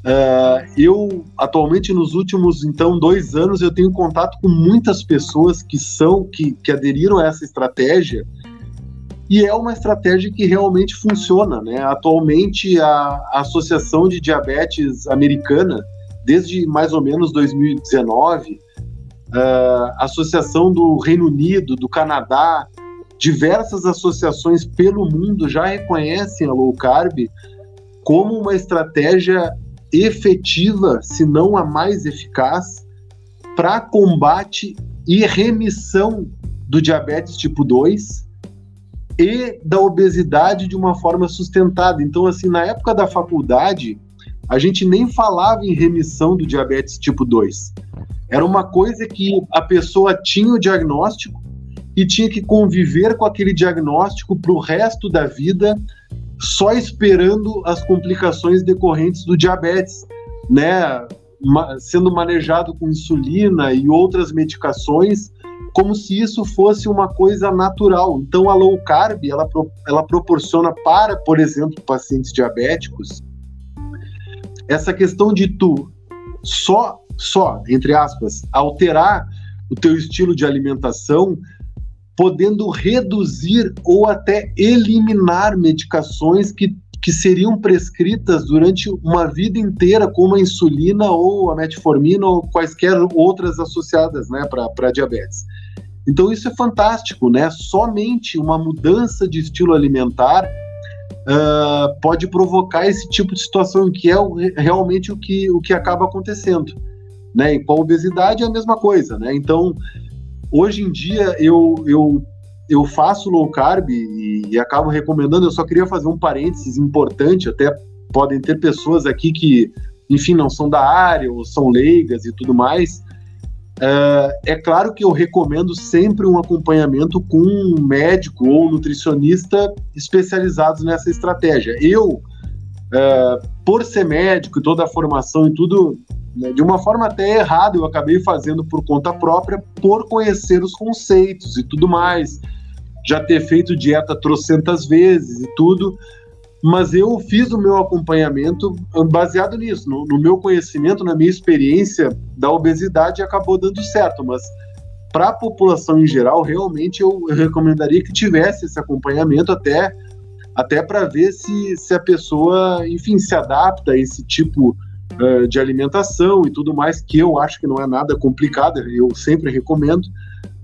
uh, eu atualmente nos últimos então dois anos eu tenho contato com muitas pessoas que são que, que aderiram a essa estratégia e é uma estratégia que realmente funciona, né? Atualmente a, Associação de Diabetes Americana, desde mais ou menos 2019, uh, a Associação do Reino Unido, do Canadá, Diversas associações pelo mundo já reconhecem a low carb como uma estratégia efetiva, se não a mais eficaz, para combate e remissão do diabetes tipo 2 e da obesidade de uma forma sustentada. Então, assim, na época da faculdade, a gente nem falava em remissão do diabetes tipo 2. Era uma coisa que a pessoa tinha o diagnóstico, e tinha que conviver com aquele diagnóstico para o resto da vida, só esperando as complicações decorrentes do diabetes, né? Sendo manejado com insulina e outras medicações, como se isso fosse uma coisa natural. Então, a low carb ela, ela proporciona para, por exemplo, pacientes diabéticos, essa questão de tu só, só, entre aspas, alterar o teu estilo de alimentação podendo reduzir ou até eliminar medicações que, que seriam prescritas durante uma vida inteira, como a insulina ou a metformina ou quaisquer outras associadas né, para diabetes. Então isso é fantástico, né? Somente uma mudança de estilo alimentar uh, pode provocar esse tipo de situação, que é o, realmente o que, o que acaba acontecendo. Né? E com a obesidade é a mesma coisa, né? Então, Hoje em dia eu, eu, eu faço low carb e, e acabo recomendando. Eu só queria fazer um parênteses importante, até podem ter pessoas aqui que, enfim, não são da área ou são leigas e tudo mais. Uh, é claro que eu recomendo sempre um acompanhamento com um médico ou nutricionista especializados nessa estratégia. Eu, uh, por ser médico e toda a formação e tudo, né? De uma forma até errada, eu acabei fazendo por conta própria, por conhecer os conceitos e tudo mais. Já ter feito dieta trocentas vezes e tudo, mas eu fiz o meu acompanhamento baseado nisso, no, no meu conhecimento, na minha experiência da obesidade, acabou dando certo, mas para a população em geral, realmente eu, eu recomendaria que tivesse esse acompanhamento até até para ver se, se a pessoa, enfim, se adapta a esse tipo uh, de alimentação e tudo mais, que eu acho que não é nada complicado, eu sempre recomendo.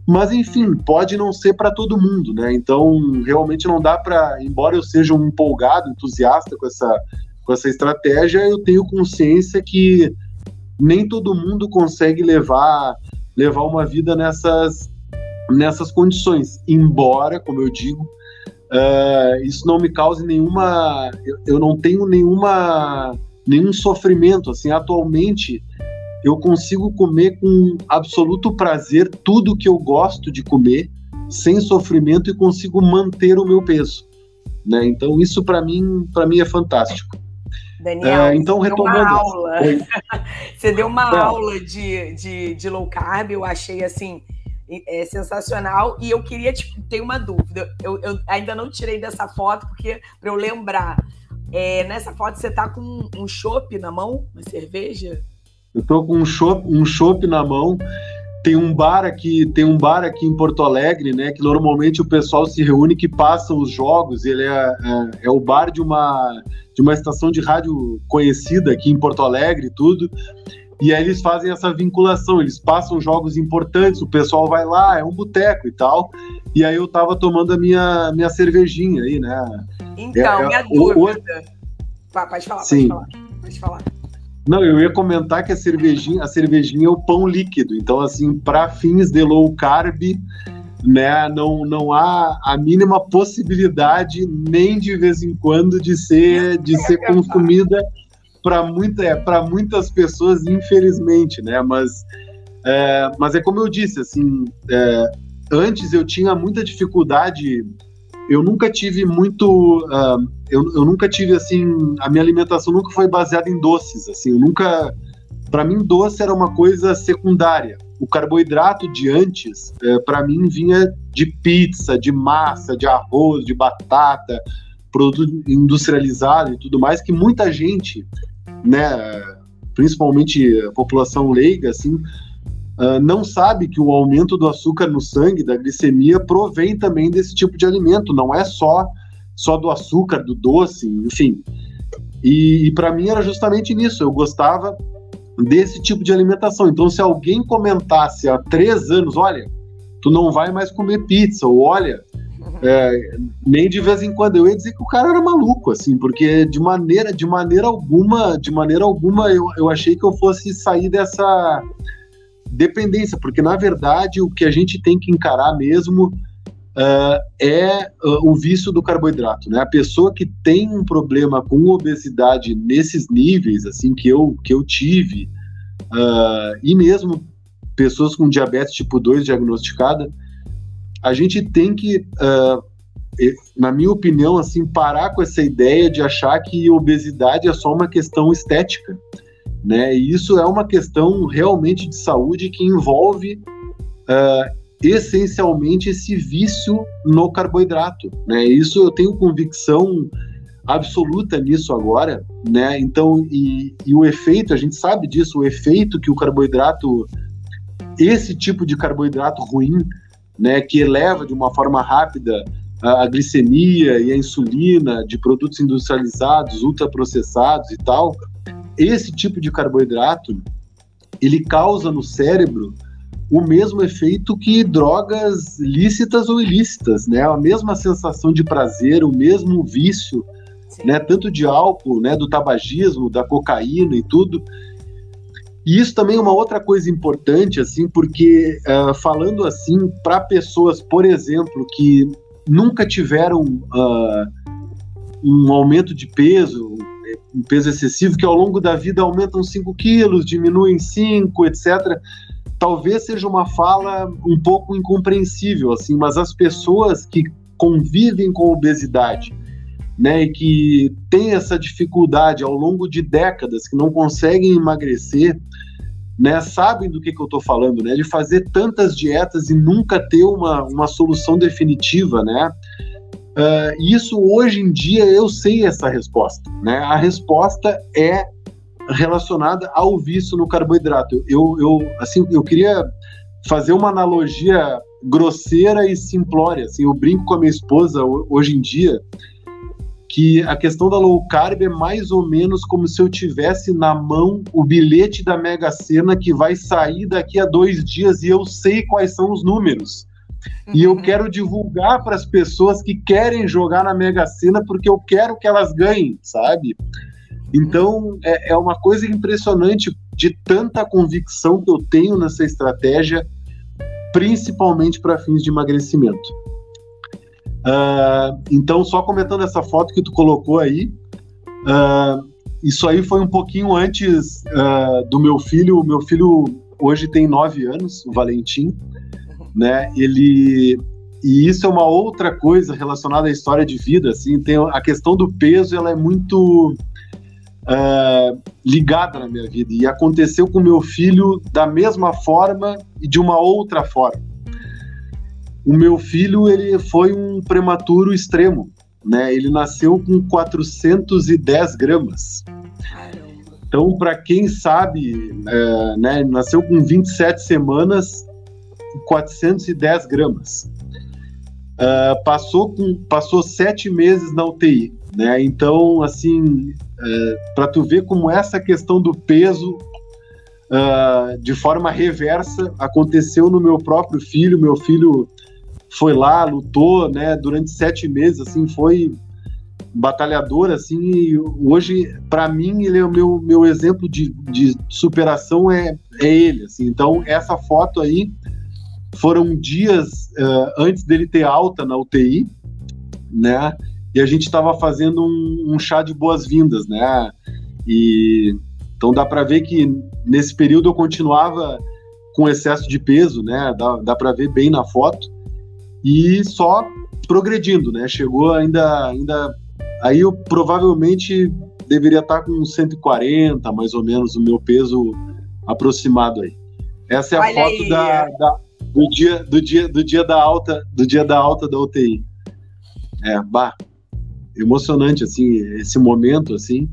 Mas enfim, pode não ser para todo mundo, né? Então, realmente não dá para, embora eu seja um empolgado, entusiasta com essa com essa estratégia, eu tenho consciência que nem todo mundo consegue levar levar uma vida nessas nessas condições. Embora, como eu digo, uh, isso não me cause nenhuma, eu, eu não tenho nenhuma nenhum sofrimento. Assim, atualmente eu consigo comer com absoluto prazer tudo que eu gosto de comer, sem sofrimento e consigo manter o meu peso. Né? Então isso para mim, para mim é fantástico. Daniel, é, então, você retomando. Deu uma aula. você deu uma é. aula de, de, de, low carb, eu achei assim. É sensacional e eu queria tipo, ter uma dúvida. Eu, eu ainda não tirei dessa foto porque para eu lembrar. É, nessa foto você tá com um chopp na mão, uma cerveja? Eu tô com um chopp um chopp na mão tem um bar aqui, tem um bar aqui em Porto Alegre, né? Que normalmente o pessoal se reúne que passa os jogos. Ele é, é, é, o bar de uma de uma estação de rádio conhecida aqui em Porto Alegre, tudo. E aí eles fazem essa vinculação, eles passam jogos importantes, o pessoal vai lá, é um boteco e tal. E aí eu tava tomando a minha, minha cervejinha aí, né? Então, é, minha é, dúvida. O... Pode falar, Sim. pode falar. Pode falar. Não, eu ia comentar que a cervejinha, a cervejinha é o pão líquido. Então, assim, para fins de low carb, né, não, não há a mínima possibilidade nem de vez em quando de ser de ser consumida para muita é, muitas pessoas, infelizmente, né? Mas é, mas é como eu disse, assim, é, antes eu tinha muita dificuldade eu nunca tive muito. Uh, eu, eu nunca tive assim. A minha alimentação nunca foi baseada em doces. Assim, eu nunca. Para mim, doce era uma coisa secundária. O carboidrato de antes, é, para mim, vinha de pizza, de massa, de arroz, de batata, produto industrializado e tudo mais, que muita gente, né, principalmente a população leiga, assim, uh, não sabe que o aumento do açúcar no sangue, da glicemia, provém também desse tipo de alimento, não é só, só do açúcar, do doce, enfim. E, e para mim era justamente nisso, eu gostava desse tipo de alimentação. Então, se alguém comentasse há três anos, olha, tu não vai mais comer pizza, ou olha, é, nem de vez em quando eu ia dizer que o cara era maluco, assim, porque de maneira, de maneira alguma, de maneira alguma eu, eu achei que eu fosse sair dessa dependência, porque na verdade o que a gente tem que encarar mesmo uh, é uh, o vício do carboidrato, né? A pessoa que tem um problema com obesidade nesses níveis, assim que eu que eu tive, uh, e mesmo pessoas com diabetes tipo 2 diagnosticada, a gente tem que na minha opinião, assim, parar com essa ideia de achar que obesidade é só uma questão estética né? E isso é uma questão realmente de saúde que envolve uh, essencialmente esse vício no carboidrato, né? Isso eu tenho convicção absoluta nisso agora, né? Então, e, e o efeito, a gente sabe disso, o efeito que o carboidrato, esse tipo de carboidrato ruim, né, que eleva de uma forma rápida a, a glicemia e a insulina de produtos industrializados, ultraprocessados e tal, esse tipo de carboidrato ele causa no cérebro o mesmo efeito que drogas lícitas ou ilícitas, né? A mesma sensação de prazer, o mesmo vício, Sim. né? Tanto de álcool, né? Do tabagismo, da cocaína e tudo. E isso também é uma outra coisa importante, assim, porque uh, falando assim para pessoas, por exemplo, que nunca tiveram uh, um aumento de peso, um peso excessivo, que ao longo da vida aumentam 5 quilos, diminuem 5, etc. Talvez seja uma fala um pouco incompreensível, assim, mas as pessoas que convivem com obesidade, né, e que têm essa dificuldade ao longo de décadas, que não conseguem emagrecer, né, sabem do que, que eu estou falando, né, de fazer tantas dietas e nunca ter uma, uma solução definitiva, né, Uh, isso hoje em dia eu sei essa resposta, né? A resposta é relacionada ao vício no carboidrato. Eu, eu, assim, eu queria fazer uma analogia grosseira e simplória. Assim, eu brinco com a minha esposa hoje em dia que a questão da low carb é mais ou menos como se eu tivesse na mão o bilhete da Mega Sena que vai sair daqui a dois dias e eu sei quais são os números. Uhum. E eu uhum. quero divulgar para as pessoas que querem jogar na Mega Sena porque eu quero que elas ganhem, sabe? Então é, é uma coisa impressionante de tanta convicção que eu tenho nessa estratégia, principalmente para fins de emagrecimento. Uh, então, só comentando essa foto que tu colocou aí, uh, isso aí foi um pouquinho antes uh, do meu filho. O meu filho hoje tem nove anos, o Valentim, né? Ele e isso é uma outra coisa relacionada à história de vida, assim, tem a questão do peso, ela é muito ligada na minha vida e aconteceu com meu filho da mesma forma e de uma outra forma o meu filho ele foi um prematuro extremo, né? Ele nasceu com 410 gramas. Então, para quem sabe, é, né, nasceu com 27 semanas, 410 gramas. Uh, passou com passou sete meses na UTI, né? Então, assim, é, para tu ver como essa questão do peso uh, de forma reversa aconteceu no meu próprio filho. Meu filho foi lá, lutou, né, durante sete meses, assim, foi batalhador, assim, e hoje, para mim, ele é o meu, meu exemplo de, de superação, é, é ele, assim, então, essa foto aí foram dias uh, antes dele ter alta na UTI, né, e a gente estava fazendo um, um, chá de boas-vindas, né, e então dá para ver que nesse período eu continuava com excesso de peso, né, dá, dá para ver bem na foto, e só progredindo, né? Chegou ainda, ainda aí eu provavelmente deveria estar com 140, mais ou menos, o meu peso aproximado aí. Essa é a Olha foto da, da, do dia do dia do dia da alta do dia da alta da UTI. É, bah, emocionante assim esse momento assim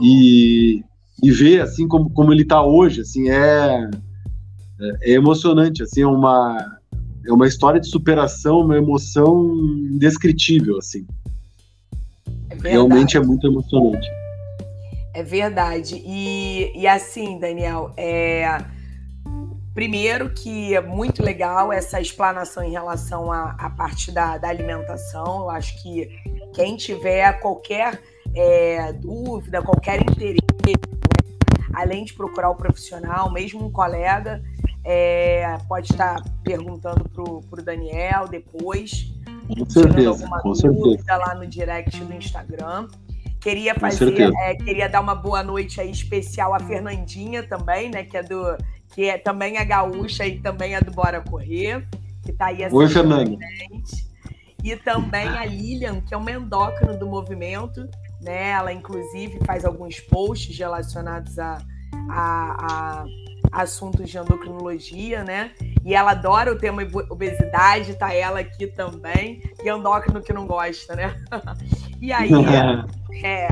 e, e ver assim como, como ele está hoje assim é, é emocionante assim é uma é uma história de superação, uma emoção indescritível, assim. É Realmente é muito emocionante. É verdade. E, e assim, Daniel, é... primeiro que é muito legal essa explanação em relação à, à parte da, da alimentação. Eu acho que quem tiver qualquer é, dúvida, qualquer interesse, né? além de procurar o profissional, mesmo um colega, é, pode estar perguntando para o Daniel depois. Com certeza, com certeza. lá no direct do Instagram. Queria fazer, é, queria dar uma boa noite aí especial à Fernandinha também, né? Que é do, que é também é gaúcha e também é do Bora Correr, que está aí Oi, Fernanda. E também a Lilian, que é uma endócrino do movimento, né? Ela inclusive faz alguns posts relacionados a, a, a assuntos de endocrinologia, né? E ela adora o tema obesidade, tá ela aqui também. E endócrino que não gosta, né? e aí, é.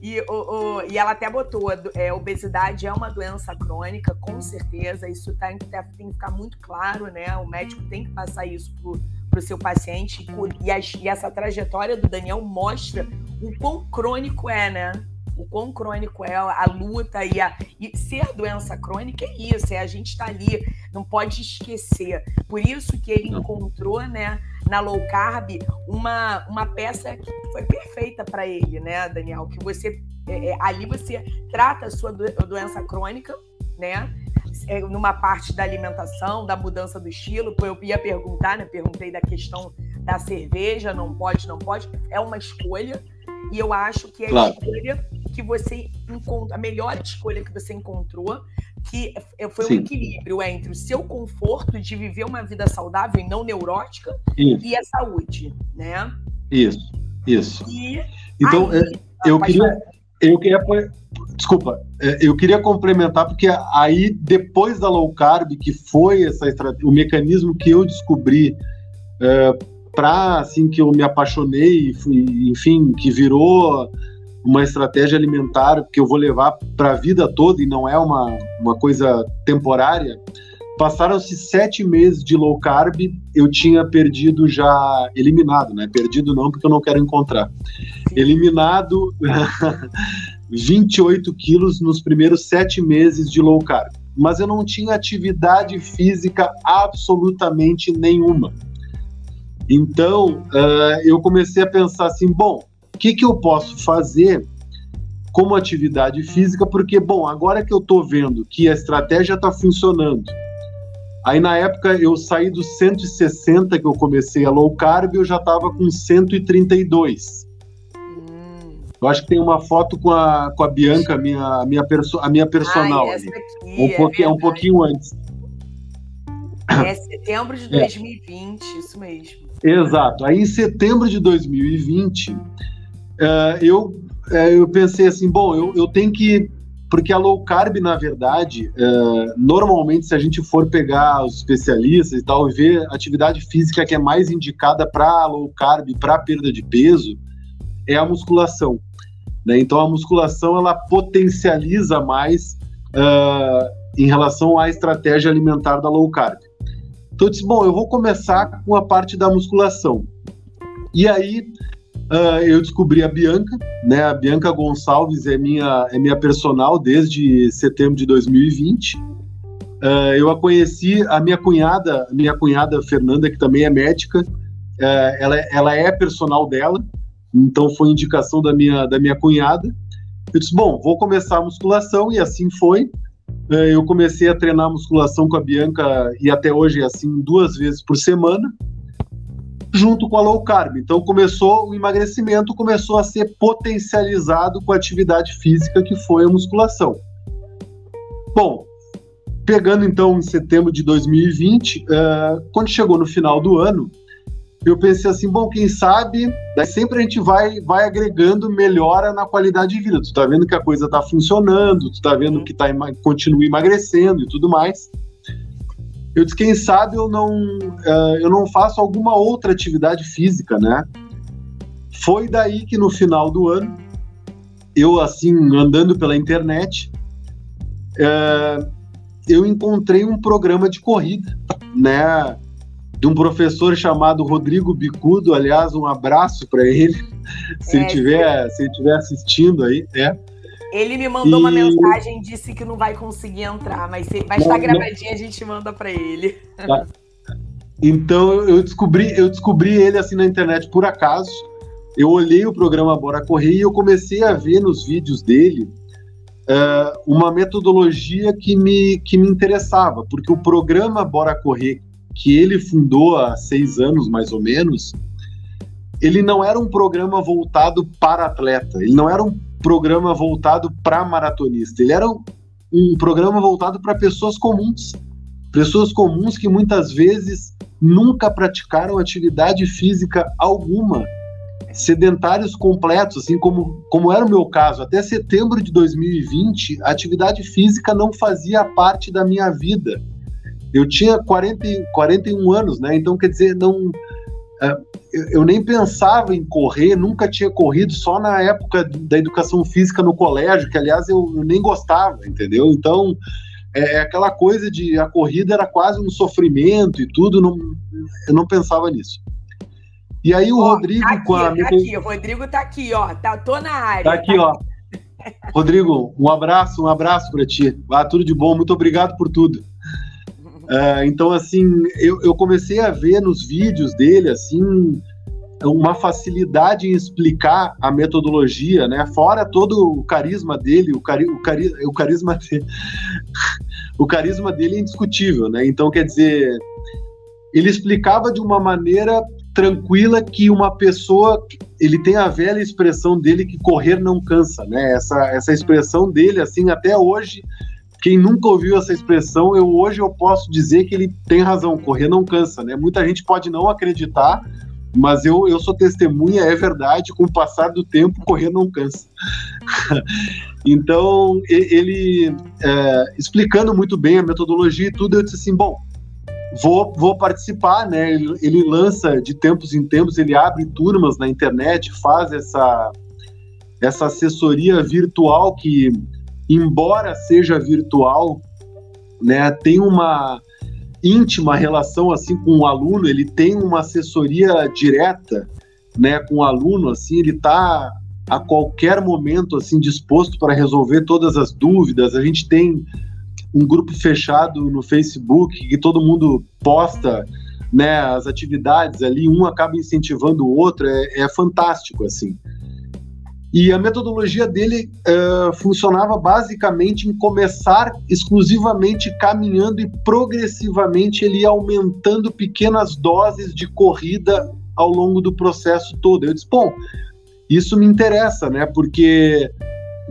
E, o, o, e ela até botou: é, obesidade é uma doença crônica, com certeza. Isso tá, tem que ficar muito claro, né? O médico tem que passar isso pro, pro seu paciente. E, a, e essa trajetória do Daniel mostra o quão crônico é, né? O quão crônico é a luta e, a, e ser doença crônica é isso, é a gente estar tá ali, não pode esquecer. Por isso que ele encontrou, né, na low carb, uma, uma peça que foi perfeita para ele, né, Daniel? Que você é, é, ali você trata a sua doença crônica, né? É, numa parte da alimentação, da mudança do estilo, eu ia perguntar, né? Perguntei da questão da cerveja, não pode, não pode. É uma escolha, e eu acho que é claro. a escolha que você encontra, a melhor escolha que você encontrou, que é, foi Sim. um equilíbrio entre o seu conforto de viver uma vida saudável e não neurótica isso. e a saúde, né? Isso, isso. E então, aí, é, eu queria, eu queria, desculpa, é, eu queria complementar porque aí depois da low carb, que foi essa o mecanismo que eu descobri é, assim que eu me apaixonei, fui, enfim, que virou uma estratégia alimentar que eu vou levar para a vida toda e não é uma, uma coisa temporária, Passaram-se sete meses de low carb, eu tinha perdido já, eliminado, né? Perdido não, porque eu não quero encontrar. Eliminado 28 quilos nos primeiros sete meses de low carb. Mas eu não tinha atividade física absolutamente nenhuma. Então, uh, eu comecei a pensar assim: bom, o que, que eu posso fazer como atividade física? Porque, bom, agora que eu estou vendo que a estratégia está funcionando, Aí na época eu saí dos 160 que eu comecei a low carb, eu já estava com 132. Hum. Eu acho que tem uma foto com a, com a Bianca, a minha, a minha, perso, a minha personal. ali. um, é pouquinho, é um pouquinho antes. É setembro de 2020, é. isso mesmo. Exato. Aí em setembro de 2020, uh, eh, eu, uh, eu pensei assim, bom, eu, eu tenho que porque a low carb, na verdade, é, normalmente, se a gente for pegar os especialistas e tal, e ver atividade física que é mais indicada para low carb, para perda de peso, é a musculação. Né? Então, a musculação ela potencializa mais uh, em relação à estratégia alimentar da low carb. Então, eu disse: bom, eu vou começar com a parte da musculação. E aí, uh, eu descobri a Bianca, né? A Bianca Gonçalves é minha, é minha personal desde setembro de 2020. Uh, ah, eu a conheci, a minha cunhada, minha cunhada Fernanda, que também é médica, uh, ela, ela é personal dela, então foi indicação da minha, da minha cunhada. Eu disse, bom, vou começar a musculação, e assim foi. Uh, eu comecei a treinar musculação com a Bianca, e até hoje é assim, duas vezes por semana junto com a low carb. Então começou o emagrecimento começou a ser potencializado com a atividade física que foi a musculação. Bom, pegando então em setembro de 2020, uh, eh, quando chegou no final do ano, eu pensei assim, bom, quem sabe, daí sempre a gente vai, vai agregando melhora na qualidade de vida. Tu tá vendo que a coisa tá funcionando, tu tá vendo que tá, continua emagrecendo e tudo mais. Eu disse, quem sabe eu não, uh, eu não faço alguma outra atividade física, né? Foi daí que no final do ano, eu assim, andando pela internet, uh, eu encontrei um programa de corrida, né? De um professor chamado Rodrigo Bicudo, aliás, um abraço para ele, se é, ele tiver, se ele tiver assistindo aí, é. Ele me mandou e... uma mensagem, disse que não vai conseguir entrar, mas vai estar gravadinha, a gente manda para ele. Tá. Então eu descobri, eu descobri ele assim na internet por acaso. Eu olhei o programa Bora Correr e eu comecei a ver nos vídeos dele uh, uma metodologia que me, que me interessava, porque o programa Bora Correr, que ele fundou há seis anos mais ou menos, ele não era um programa voltado para atleta, ele não era um programa voltado para maratonista, ele era um, um programa voltado para pessoas comuns. Pessoas comuns que muitas vezes nunca praticaram atividade física alguma, sedentários completos, assim como, como era o meu caso. Até setembro de 2020, a atividade física não fazia parte da minha vida. Eu tinha 40, 41 anos, né? Então, quer dizer, não. Uh, eu nem pensava em correr, nunca tinha corrido, só na época da educação física no colégio, que aliás eu, eu nem gostava, entendeu? Então, é, é aquela coisa de a corrida era quase um sofrimento e tudo, não, eu não pensava nisso. E aí o Rodrigo tá aqui, com a. Tá aqui, o Rodrigo tá aqui, ó. Tá, tô na área. Tá aqui, tá ó. Rodrigo, um abraço, um abraço para ti. Ah, tudo de bom, muito obrigado por tudo. Uh, então, assim, eu, eu, comecei a ver nos vídeos dele, assim, uma facilidade em explicar a metodologia, né? Fora todo o carisma dele, o, cari o, cari o carisma dele, o carisma dele é indiscutível, né? Então, quer dizer, ele explicava de uma maneira tranquila que uma pessoa, ele tem a velha expressão dele que correr não cansa, né? Essa, essa expressão dele, assim, até hoje quem nunca ouviu essa expressão, eu hoje eu posso dizer que ele tem razão, correr não cansa, né? Muita gente pode não acreditar, mas eu, eu sou testemunha, é verdade, com o passar do tempo, correr não cansa. então, ele, é, explicando muito bem a metodologia e tudo, eu disse assim, bom, vou, vou participar, né? Ele, ele lança de tempos em tempos, ele abre turmas na internet, faz essa, essa assessoria virtual que embora seja virtual, né, tem uma íntima relação assim com o aluno, ele tem uma assessoria direta, né, com o aluno, assim, ele está a qualquer momento assim disposto para resolver todas as dúvidas. A gente tem um grupo fechado no Facebook que todo mundo posta né, as atividades ali, um acaba incentivando o outro, é, é fantástico assim. E a metodologia dele uh, funcionava basicamente em começar exclusivamente caminhando e progressivamente ele ia aumentando pequenas doses de corrida ao longo do processo todo. Eu disse, bom, isso me interessa, né? Porque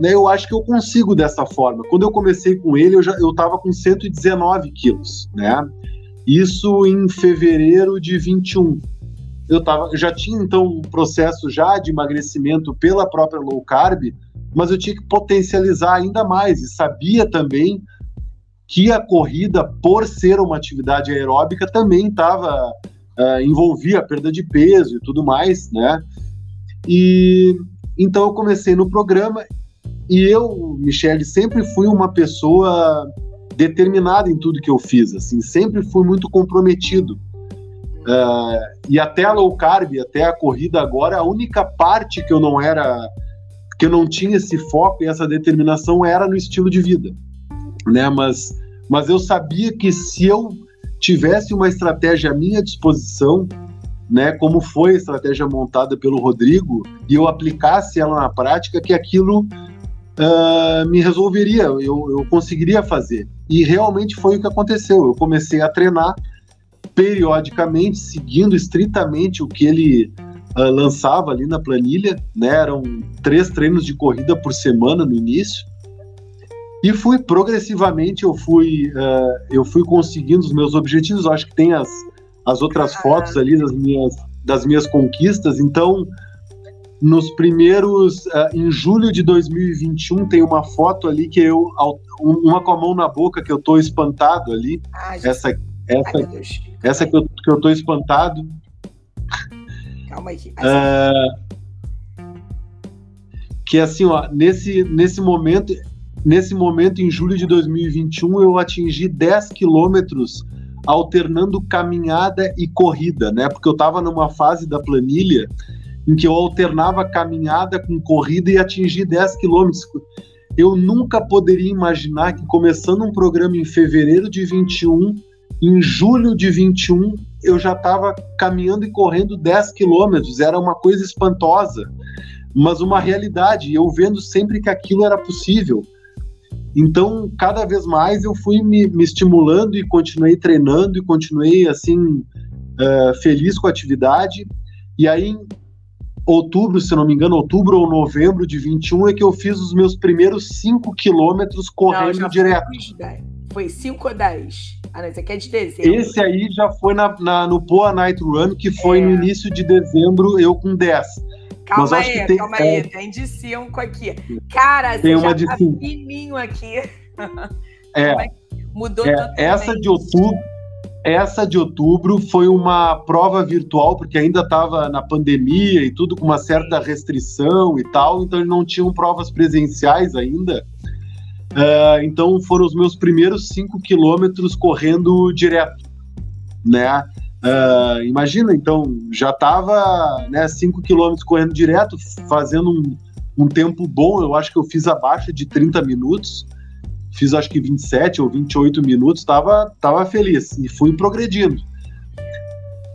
né, eu acho que eu consigo dessa forma. Quando eu comecei com ele, eu já eu estava com 119 quilos, né? Isso em fevereiro de 21 eu tava, já tinha então um processo já de emagrecimento pela própria low carb, mas eu tinha que potencializar ainda mais e sabia também que a corrida, por ser uma atividade aeróbica, também estava uh, envolvia a perda de peso e tudo mais, né? E então eu comecei no programa e eu, Michele, sempre fui uma pessoa determinada em tudo que eu fiz, assim, sempre fui muito comprometido. Uh, e até a low carb, até a corrida agora, a única parte que eu não era, que eu não tinha esse foco e essa determinação era no estilo de vida, né? Mas, mas eu sabia que se eu tivesse uma estratégia à minha disposição, né, como foi a estratégia montada pelo Rodrigo, e eu aplicasse ela na prática, que aquilo uh, me resolveria, eu, eu conseguiria fazer. E realmente foi o que aconteceu. Eu comecei a treinar periodicamente, seguindo estritamente o que ele uh, lançava ali na planilha, né? Eram três treinos de corrida por semana no início. E fui progressivamente, eu fui, uh, eu fui conseguindo os meus objetivos. Eu acho que tem as, as outras fotos ali das minhas, das minhas conquistas. Então, nos primeiros, uh, em julho de 2021, tem uma foto ali que eu, uma com a mão na boca, que eu tô espantado ali. Ah, essa, essa, Ai, essa que eu, que eu tô espantado. Calma aí. Uh, que assim, ó, nesse, nesse momento, nesse momento, em julho de 2021, eu atingi 10 quilômetros alternando caminhada e corrida, né? Porque eu estava numa fase da planilha em que eu alternava caminhada com corrida e atingi 10 quilômetros. Eu nunca poderia imaginar que começando um programa em fevereiro de 21, em julho de 21, eu já estava caminhando e correndo 10 quilômetros, era uma coisa espantosa, mas uma realidade, eu vendo sempre que aquilo era possível. Então, cada vez mais eu fui me, me estimulando e continuei treinando e continuei assim, uh, feliz com a atividade. E aí, em outubro, se não me engano, outubro ou novembro de 21, é que eu fiz os meus primeiros 5 quilômetros correndo não, direto. Foi 5 ou 10? Ah, não, esse aqui é de dezembro. Esse aí já foi na, na no Poa Night Run, que foi é. no início de dezembro, eu com 10. Calma aí, tem, calma é... aí, tem de 5 aqui. Cara, tem você uma já de tá cinco. fininho aqui. É. Mudou é, Essa de outubro, essa de outubro foi uma prova virtual, porque ainda estava na pandemia e tudo com uma certa restrição e tal, então não tinham provas presenciais ainda. Uh, então foram os meus primeiros cinco quilômetros correndo direto, né? Uh, imagina, então já estava né, cinco quilômetros correndo direto, fazendo um, um, tempo bom. Eu acho que eu fiz abaixo de 30 minutos, fiz acho que 27 ou 28 minutos, estava tava feliz e fui progredindo.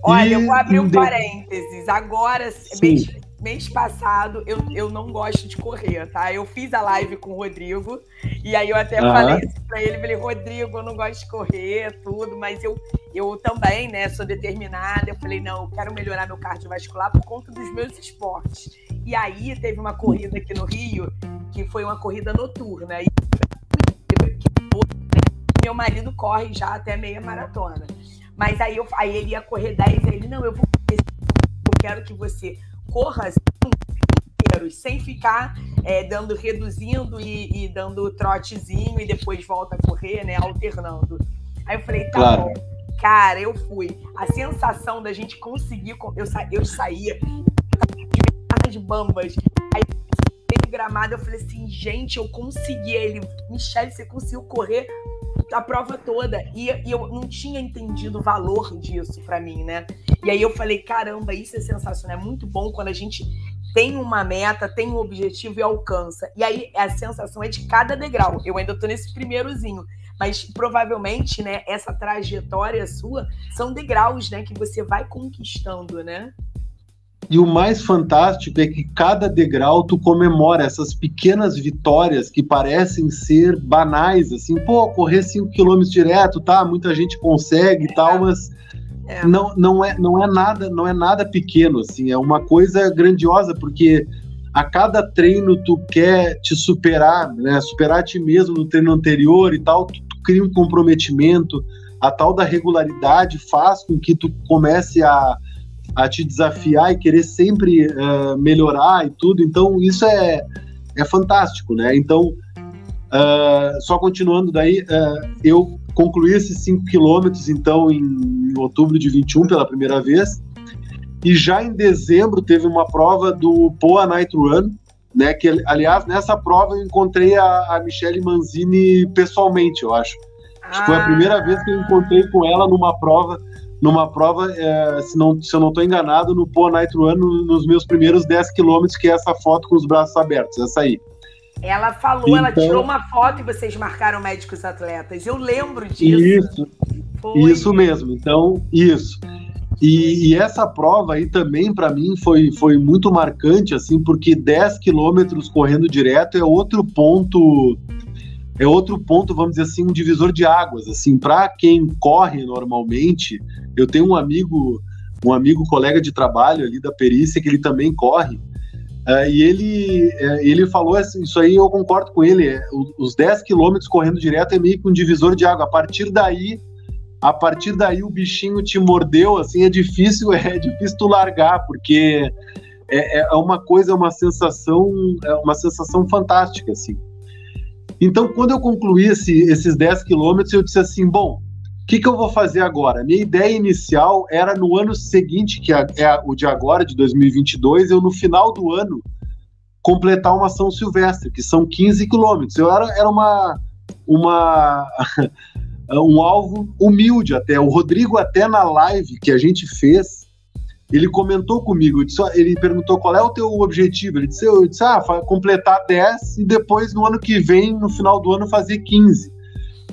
Olha, e, eu vou abrir um de... parênteses. Agora, Sim mês passado eu, eu não gosto de correr, tá? Eu fiz a live com o Rodrigo e aí eu até uhum. falei isso pra ele, falei, Rodrigo, eu não gosto de correr, tudo, mas eu, eu também, né, sou determinada. Eu falei, não, eu quero melhorar meu cardiovascular por conta dos meus esportes. E aí teve uma corrida aqui no Rio, que foi uma corrida noturna. E meu marido corre já até meia maratona. Mas aí, eu, aí ele ia correr 10, aí ele, não, eu vou eu quero que você corra assim, inteiros, sem ficar é, dando, reduzindo e, e, dando trotezinho e depois volta a correr, né? Alternando. Aí eu falei, tá claro. bom. Cara, eu fui. A sensação da gente conseguir. Eu, sa, eu saía de bambas. Aí gramado, eu falei assim, gente, eu consegui. Ele, Michelle, você conseguiu correr a prova toda. E, e, eu não tinha entendido o valor disso para mim, né? E aí eu falei, caramba, isso é sensacional. É muito bom quando a gente tem uma meta, tem um objetivo e alcança. E aí a sensação é de cada degrau. Eu ainda tô nesse primeirozinho. Mas provavelmente, né, essa trajetória sua são degraus, né, que você vai conquistando, né? E o mais fantástico é que cada degrau tu comemora essas pequenas vitórias que parecem ser banais, assim, pô, correr 5 km direto, tá? Muita gente consegue e é. tal, mas é. não, não, é, não é nada, não é nada pequeno, assim, é uma coisa grandiosa, porque a cada treino tu quer te superar, né? Superar a ti mesmo no treino anterior e tal, tu, tu cria um comprometimento, a tal da regularidade faz com que tu comece a a te desafiar e querer sempre uh, melhorar e tudo. Então, isso é, é fantástico, né? Então, uh, só continuando daí, uh, eu concluí esses 5 quilômetros, então, em, em, outubro de 21 pela primeira vez. E já em dezembro teve uma prova do Poa Night Run, né? Que, aliás, nessa prova eu encontrei a, a Michelle Manzini pessoalmente, eu acho. Que foi a primeira vez que eu encontrei com ela numa prova numa prova, é, se, não, se eu não estou enganado, no Poa Night Run, no, nos meus primeiros 10 quilômetros, que é essa foto com os braços abertos, essa aí. Ela falou, então, ela tirou uma foto e vocês marcaram médicos atletas. Eu lembro disso. Isso, Foi. isso mesmo. Então, isso. E, e, essa prova aí também, para mim, foi, foi muito marcante, assim, porque 10 quilômetros correndo direto é outro ponto é outro ponto, vamos dizer assim, um divisor de águas. Assim, para quem corre normalmente, eu tenho um amigo, um amigo colega de trabalho ali da perícia que ele também corre. Uh, e ele, uh, ele falou assim, isso aí eu concordo com ele, é, os 10 quilômetros correndo direto é meio que um divisor de água. A partir daí, a partir daí o bichinho te mordeu, assim, é difícil, é difícil tu largar, porque é, é uma coisa, é uma sensação, é uma sensação fantástica, assim. Então, quando eu concluí esse, esses 10 quilômetros, eu disse assim: bom, o que, que, eu vou fazer agora? Minha ideia inicial era no ano seguinte, que é, é o de agora, de 2022, eu no final do ano completar uma São Silvestre, que são 15 quilômetros. Eu era, era uma, uma um alvo humilde até. O Rodrigo, até na live que a gente fez, ele comentou comigo, disse, ele perguntou qual é o teu objetivo. Ele disse, eu disse, ah, completar 10 e depois no ano que vem, no final do ano, fazer 15.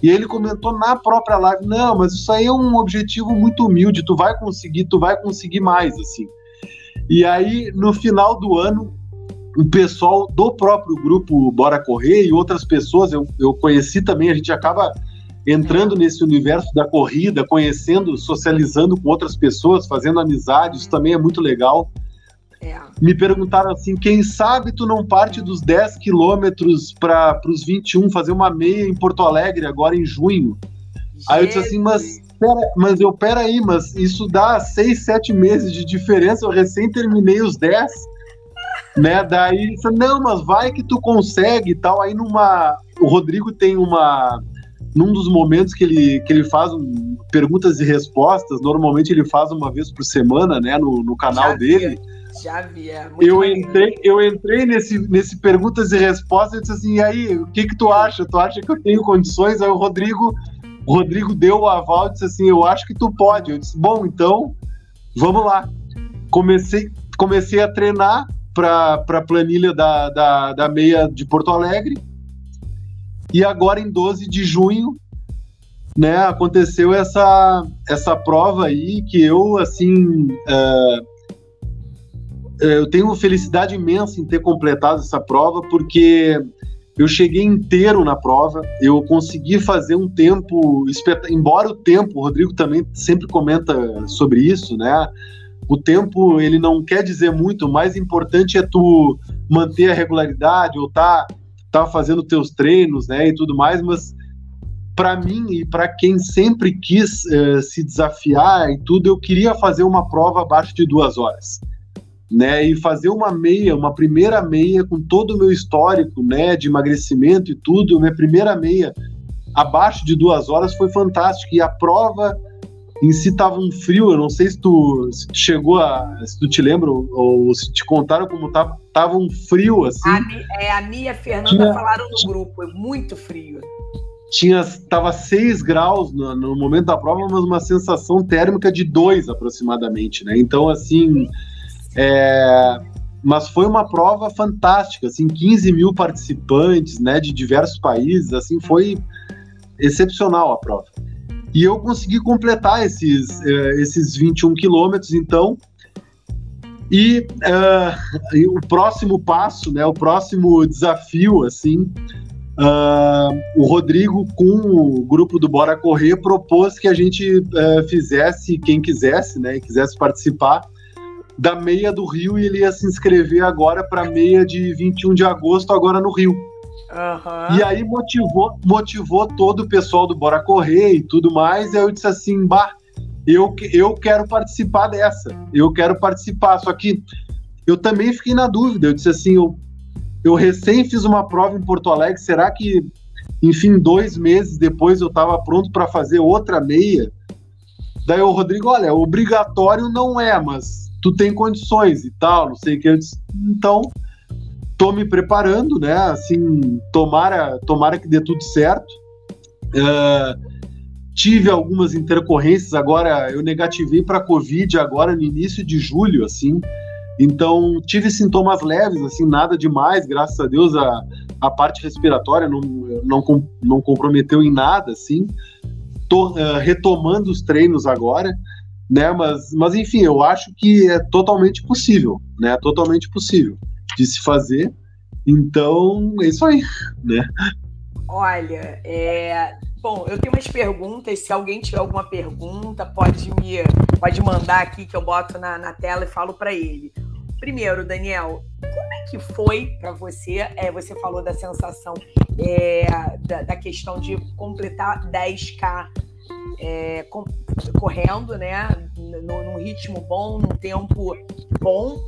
E ele comentou na própria live, não, mas isso aí é um objetivo muito humilde, tu vai conseguir, tu vai conseguir mais, assim. E aí, no final do ano, o pessoal do próprio grupo Bora Correr e outras pessoas, eu, eu conheci também, a gente acaba entrando nesse universo da corrida, conhecendo, socializando com outras pessoas, fazendo amizades, também é muito legal. É. Me perguntaram assim: quem sabe tu não parte dos 10 quilômetros para os 21, fazer uma meia em Porto Alegre agora em junho? Gente. Aí eu disse assim: mas, pera, mas eu, peraí, mas isso dá 6, 7 meses de diferença, eu recém terminei os 10. né? Daí não, mas vai que tu consegue e tal. Aí numa. O Rodrigo tem uma num dos momentos que ele, que ele faz um, perguntas e respostas, normalmente ele faz uma vez por semana, né, no, no canal já dele. já vi, é eu entrei, eu entrei nesse, nesse perguntas e respostas e disse assim, e aí, o que que tu acha? Tu acha que eu tenho condições? Aí o Rodrigo, o Rodrigo deu o aval e disse assim, eu acho que tu pode. Eu disse, bom, então, vamos lá. Comecei, comecei a treinar para a planilha da, da, da meia de Porto Alegre, e agora, em 12 de junho, né, aconteceu essa, essa prova aí que eu, assim, é, é, eu tenho felicidade imensa em ter completado essa prova, porque eu cheguei inteiro na prova, eu consegui fazer um tempo, embora o tempo, o Rodrigo também sempre comenta sobre isso, né? O tempo, ele não quer dizer muito, o mais importante é tu manter a regularidade ou tá tá fazendo teus treinos, né, e tudo mais, mas para mim e para quem sempre quis uh, se desafiar e tudo, eu queria fazer uma prova abaixo de duas horas, né, e fazer uma meia, uma primeira meia com todo o meu histórico, né, de emagrecimento e tudo, minha primeira meia abaixo de duas horas foi fantástico e a prova em si tava um frio, eu não sei se tu, se tu chegou a. se tu te lembra, ou, ou, se te contaram como tava, tava um frio assim. A, é, a Mia e a Fernanda Tinha... falaram no grupo, é muito frio. tinha tava 6 graus no, no, momento da prova, mas uma sensação térmica de 2 aproximadamente, né? Então, assim, é, mas foi uma prova fantástica, assim, 15 mil participantes, né, de diversos países, assim, foi excepcional a prova. E eu consegui completar esses, uh, esses 21 quilômetros, então, e, uh, e, o próximo passo, né, o próximo desafio, assim, uh, o Rodrigo, com o grupo do Bora Correr, propôs que a gente fizesse, quem quisesse, né, e quisesse participar, da meia do Rio e ele ia se inscrever agora para meia de 21 de agosto, agora no Rio. Uhum. E aí motivou, motivou todo o pessoal do Bora Correr e tudo mais. E eu disse assim, bah, eu, eu quero participar dessa, eu quero participar. Só que eu também fiquei na dúvida. Eu disse assim, eu, eu recém fiz uma prova em Porto Alegre, será que, enfim, dois meses depois eu estava pronto para fazer outra meia? Daí o Rodrigo, olha, obrigatório não é, mas tu tem condições e tal, não sei o que. Disse, então, tô me preparando, né? Assim, tomara, tomara que dê tudo certo. Uh, tive algumas intercorrências agora, eu negativei para Covid agora no início de julho, assim. Então, tive sintomas leves, assim, nada demais, graças a Deus a, a parte respiratória não, não, não comprometeu em nada, assim. Tô uh, retomando os treinos agora né? Mas, mas enfim, eu acho que é totalmente possível, né? Totalmente possível de se fazer. Então, é isso aí, né? Olha, é... bom, eu tenho umas perguntas. Se alguém tiver alguma pergunta, pode me pode mandar aqui que eu boto na, na tela e falo para ele. Primeiro, Daniel, como é que foi para você? É, você falou da sensação é, da, da, questão de completar 10K é, correndo, né? Num, ritmo bom, num tempo bom.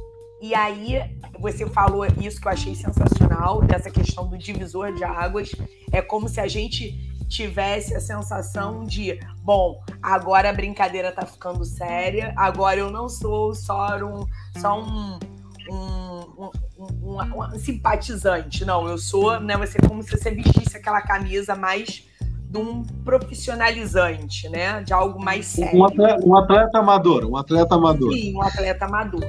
E aí você falou isso que eu achei sensacional, dessa questão do divisor de águas. É como se a gente tivesse a sensação de, bom, agora a brincadeira tá ficando séria, agora eu não sou só um, só um, um, um, um simpatizante, não, eu sou, né, você como se você vestisse aquela camisa mais de um profissionalizante, né? De algo mais sério. Um atleta, um atleta amador, um atleta amador. Sim, um atleta amador.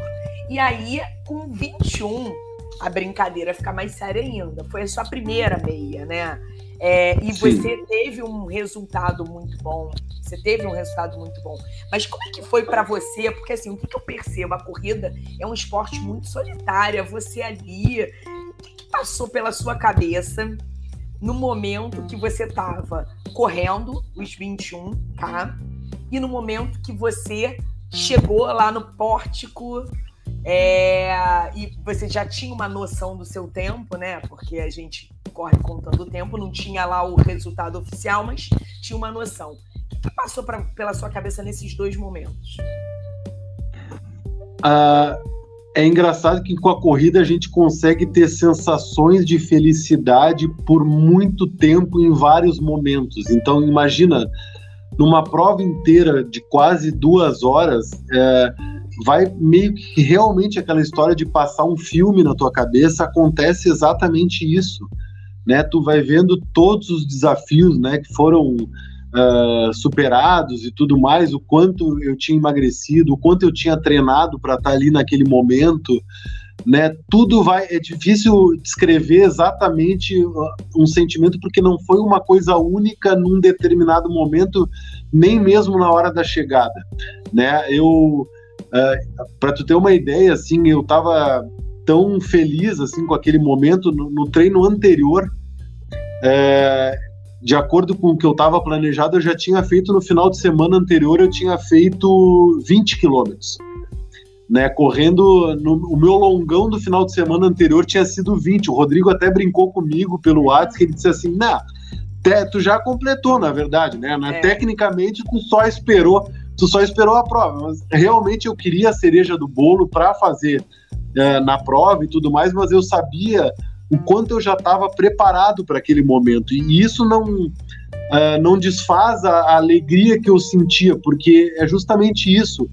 E aí, com 21, a brincadeira fica mais séria ainda. Foi a sua primeira meia, né? É, e Sim. você teve um resultado muito bom. Você teve um resultado muito bom. Mas como é que foi para você? Porque assim, o que, eu percebo? A corrida é um esporte muito solitário. É você ali. O que, que passou pela sua cabeça no momento que você estava correndo os 21K e no momento que você chegou lá no pórtico é, e você já tinha uma noção do seu tempo, né? Porque a gente corre contando o tempo, não tinha lá o resultado oficial, mas tinha uma noção. O que passou pra, pela sua cabeça nesses dois momentos? Uh, é engraçado que com a corrida a gente consegue ter sensações de felicidade por muito tempo em vários momentos. Então, imagina, numa prova inteira de quase duas horas, é, vai meio que realmente aquela história de passar um filme na tua cabeça, acontece exatamente isso. Né? Tu vai vendo todos os desafios né, que foram uh, superados e tudo mais, o quanto eu tinha emagrecido, o quanto eu tinha treinado para estar tá ali naquele momento, né? Tudo vai é difícil descrever exatamente um sentimento porque não foi uma coisa única num determinado momento, nem mesmo na hora da chegada, né? Eu uh, para tu ter uma ideia, assim, eu estava tão feliz assim com aquele momento no, no treino anterior. É, de acordo com o que eu estava planejado, eu já tinha feito no final de semana anterior, eu tinha feito 20 quilômetros. Né, correndo no, o meu longão do final de semana anterior tinha sido 20. O Rodrigo até brincou comigo pelo WhatsApp, que ele disse assim: "Não, tu já completou, na verdade, né? É. Tecnicamente tu só esperou, tu só esperou a prova, mas realmente eu queria a cereja do bolo para fazer é, na prova e tudo mais, mas eu sabia o quanto eu já estava preparado para aquele momento. E isso não, uh, não desfaz a, a, alegria que eu sentia, porque é justamente isso.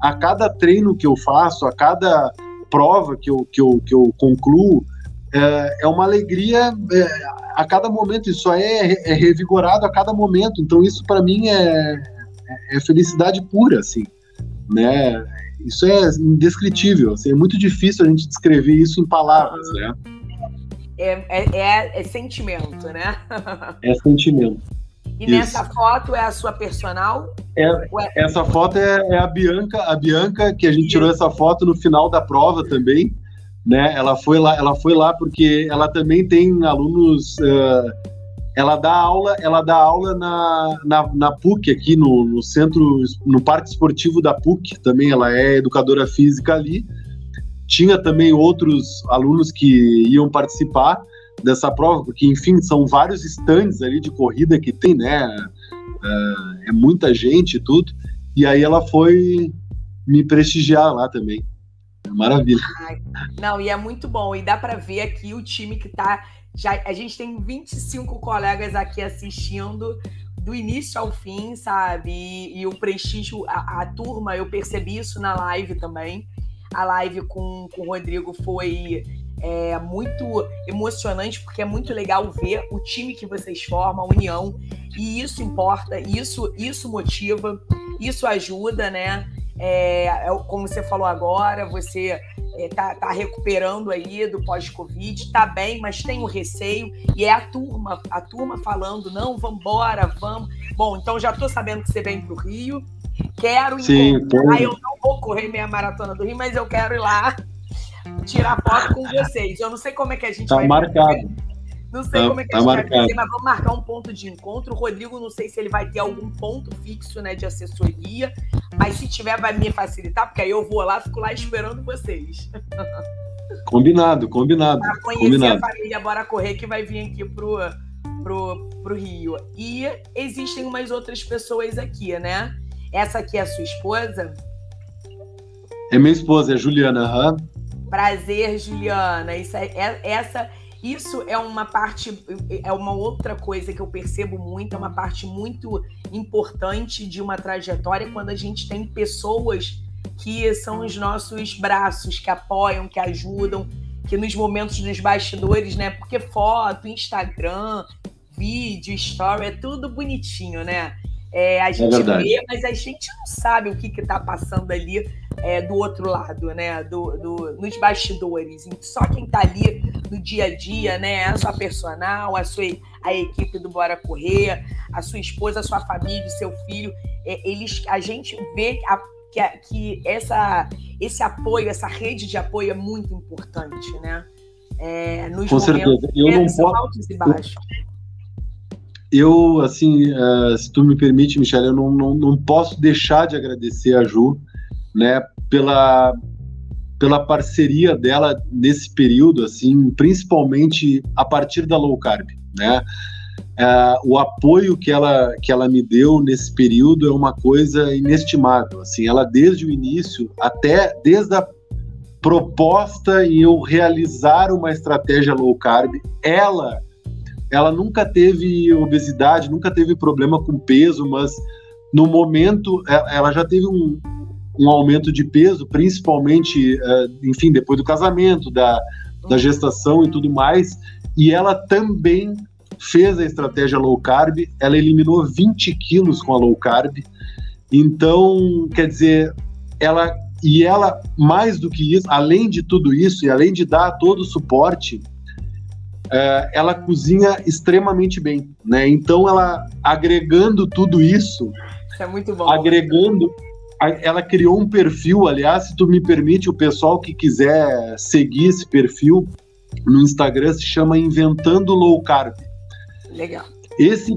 A cada treino que eu faço, a cada prova que eu, que eu, que eu concluo, é, é uma alegria é, a cada momento, isso é, é revigorado a cada momento. Então, isso para mim é, é, felicidade pura, assim, né? Isso é indescritível, assim, é muito difícil a gente descrever isso em palavras, né? É, é, é, é sentimento, né? é sentimento. E Isso. nessa foto é a sua personal? É, é, essa foto é, é, a Bianca, a Bianca que a gente tirou essa foto no final da prova também, né? Ela foi lá, ela foi lá porque ela também tem alunos. Uh, ela dá aula, ela dá aula na, na, na PUC aqui no, no centro, no parque esportivo da PUC. Também ela é educadora física ali. Tinha também outros alunos que iam participar dessa prova, porque, enfim, são vários stands ali de corrida que tem, né? É, é muita gente e tudo. E aí ela foi me prestigiar lá também. É maravilha. Ai, não, e é muito bom. E dá para ver aqui o time que tá. Já, a gente tem 25 colegas aqui assistindo do início ao fim, sabe? E, e o prestígio, a, a, turma, eu percebi isso na live também. A live com, com o Rodrigo foi é muito emocionante porque é muito legal ver o time que vocês formam, a união, e isso importa, isso isso motiva, isso ajuda, né? É, é como você falou agora, você é, tá, tá, recuperando aí do pós-Covid, tá bem, mas tem o receio, e é a turma, a turma falando, não, vamos embora, vamos. Bom, então já tô sabendo que você vem pro Rio, quero Sim, encontrar, eu não vou correr minha maratona do Rio, mas eu quero ir lá tirar foto com vocês. Eu não sei como é que a gente tá vai marcado. Fazer. Não sei tá, como é que a gente vai fazer, mas vamos marcar um ponto de encontro. O Rodrigo, não sei se ele vai ter algum ponto fixo né, de assessoria, mas se tiver, vai me facilitar, porque aí eu vou lá, fico lá esperando vocês. Combinado, combinado. Para conhecer combinado. a família Bora Correr que vai vir aqui pro, pro, pro Rio. E existem umas outras pessoas aqui, né? Essa aqui é a sua esposa? É minha esposa, é Juliana. Uhum. Prazer, Juliana. Isso é, é, essa, isso é uma parte, é uma outra coisa que eu percebo muito, é uma parte muito importante de uma trajetória quando a gente tem pessoas que são os nossos braços, que apoiam, que ajudam, que nos momentos dos bastidores, né? Porque foto, Instagram, vídeo, story, é tudo bonitinho, né? É, a é gente é vê, mas a gente não sabe o que está passando ali é, do outro lado, né? Do, do, nos bastidores. Só quem está ali no dia a dia, né? A sua personal, a sua a equipe do Bora Correr, a sua esposa, a sua família, o seu filho. É, eles, a gente vê a, que, que essa, esse apoio, essa rede de apoio é muito importante, né? É, nos Com certeza. Eu não posso, altos e baixos eu, assim, uh, se tu me permite, Michele, eu não, não, não, posso deixar de agradecer a Ju, né, pela, pela parceria dela nesse período, assim, principalmente a partir da low carb, né, uh, o apoio que ela, que ela me deu nesse período é uma coisa inestimável, assim, ela desde o início, até desde a proposta em eu realizar uma estratégia low carb, ela ela nunca teve obesidade, nunca teve problema com peso, mas no momento é, ela já teve um, um aumento de peso, principalmente, é, enfim, depois do casamento, da, da gestação e tudo mais, e ela também fez a estratégia low carb, ela eliminou 20 quilos com a low carb, então, quer dizer, ela e ela, mais do que isso, além de tudo isso, e além de dar todo o suporte, é, ela cozinha extremamente bem, né? Então ela agregando tudo isso, isso é muito bom. Agregando, ela criou um perfil, aliás, se tu me permite, o pessoal que quiser seguir esse perfil no Instagram se chama Inventando Low Carb. Legal. Esse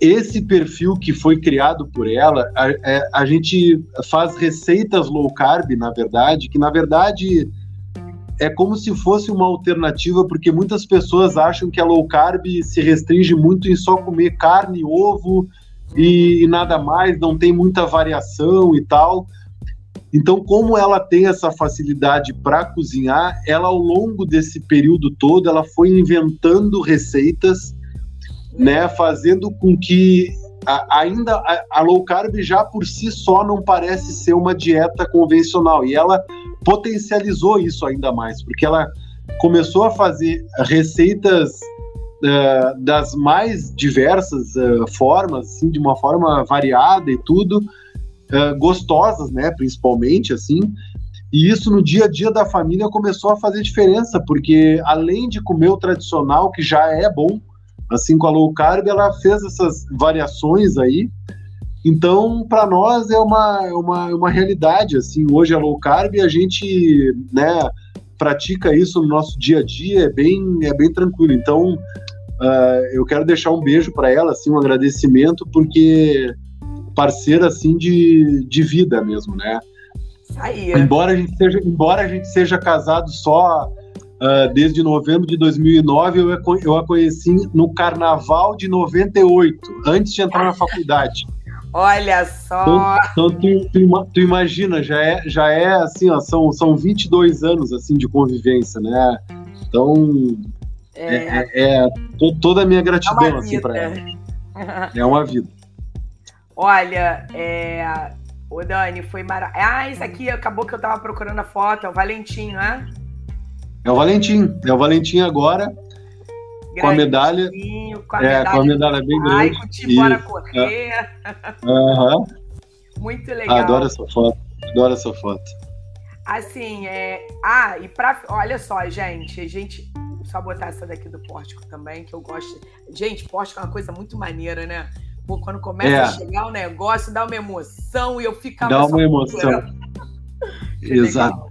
esse perfil que foi criado por ela, a, a, é, a gente faz receitas low carb, na verdade, que na verdade é como se fosse uma alternativa, porque muitas pessoas acham que a low carb se restringe muito em só comer carne, ovo e, e nada mais, não tem muita variação e tal. Então, como ela tem essa facilidade para cozinhar, ela ao longo desse período todo, ela foi inventando receitas, né, fazendo com que a, ainda a, a low carb já por si só não parece ser uma dieta convencional. E ela potencializou isso ainda mais, porque ela, começou a fazer receitas uh, das mais diversas uh, formas, assim, de uma forma variada e tudo, uh, gostosas, né, principalmente, assim, e isso no dia a dia da família começou a fazer diferença, porque além de comer o tradicional, que já é bom, assim com a low carb, ela fez essas variações aí. Então, para nós é uma, é uma, é uma realidade, assim, hoje a low carb a gente, né, pratica isso no nosso dia a dia, é bem, é bem tranquilo. Então, uh, eu quero deixar um beijo para ela, assim, um agradecimento, porque parceira, assim, de, de vida mesmo, né? Aí. Embora a gente seja, embora a gente seja casado só uh, desde novembro de 2009, eu, eu a conheci no Carnaval de 98, antes de entrar na faculdade. Olha só! Então, então tu, tu, tu, imagina, já é, já é assim, ó, são, são 22 anos assim de convivência, né? Então, é, é, é toda a minha gratidão é assim, para ela. É uma vida. Olha, é, Ô, Dani, foi maravilhoso. Ah, isso aqui acabou que eu tava procurando a foto, é o Valentim, não é? É o Valentim, é o Valentim agora. Com a medalha. Com a é, medalha. com a medalha bem grande. Ai, curti, bora correr. Uhum. Muito legal. Adoro essa foto, adoro essa foto. Assim, é. Ah, e pra. Olha só, gente, a gente. Só botar essa daqui do pórtico também, que eu gosto. Gente, pórtico é uma coisa muito maneira, né? Pô, quando começa é. a chegar o negócio, dá uma emoção e eu ficava. Dá uma emoção. Exato.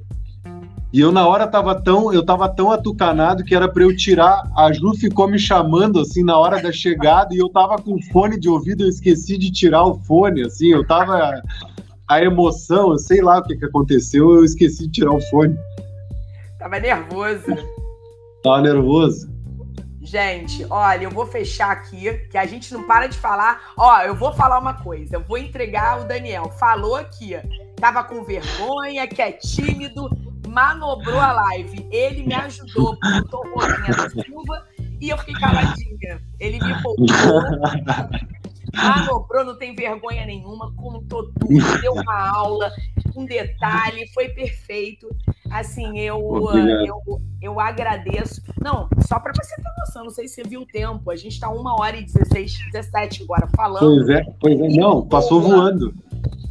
E eu na hora tava tão, eu tava tão atucanado que era para eu tirar. A Ju ficou me chamando assim na hora da chegada e eu tava com fone de ouvido, eu esqueci de tirar o fone, assim, eu tava a emoção, eu sei lá o que que aconteceu, eu esqueci de tirar o fone. Tava nervoso. Tava nervoso. Gente, olha, eu vou fechar aqui, que a gente não para de falar. Ó, eu vou falar uma coisa, eu vou entregar o Daniel. Falou aqui, tava com vergonha, que é tímido, manobrou a live. Ele me ajudou, botou Rosinha da Silva e eu fiquei caladinha. Ele me poupou. Manobrou, não tem vergonha nenhuma, contou tudo, deu uma aula, um detalhe, foi perfeito. Assim, eu, eu, eu agradeço. Não, só para você ter noção, não sei se você viu o tempo. A gente está uma hora e 16, 17 agora falando. Pois é, pois é. Não, passou voando.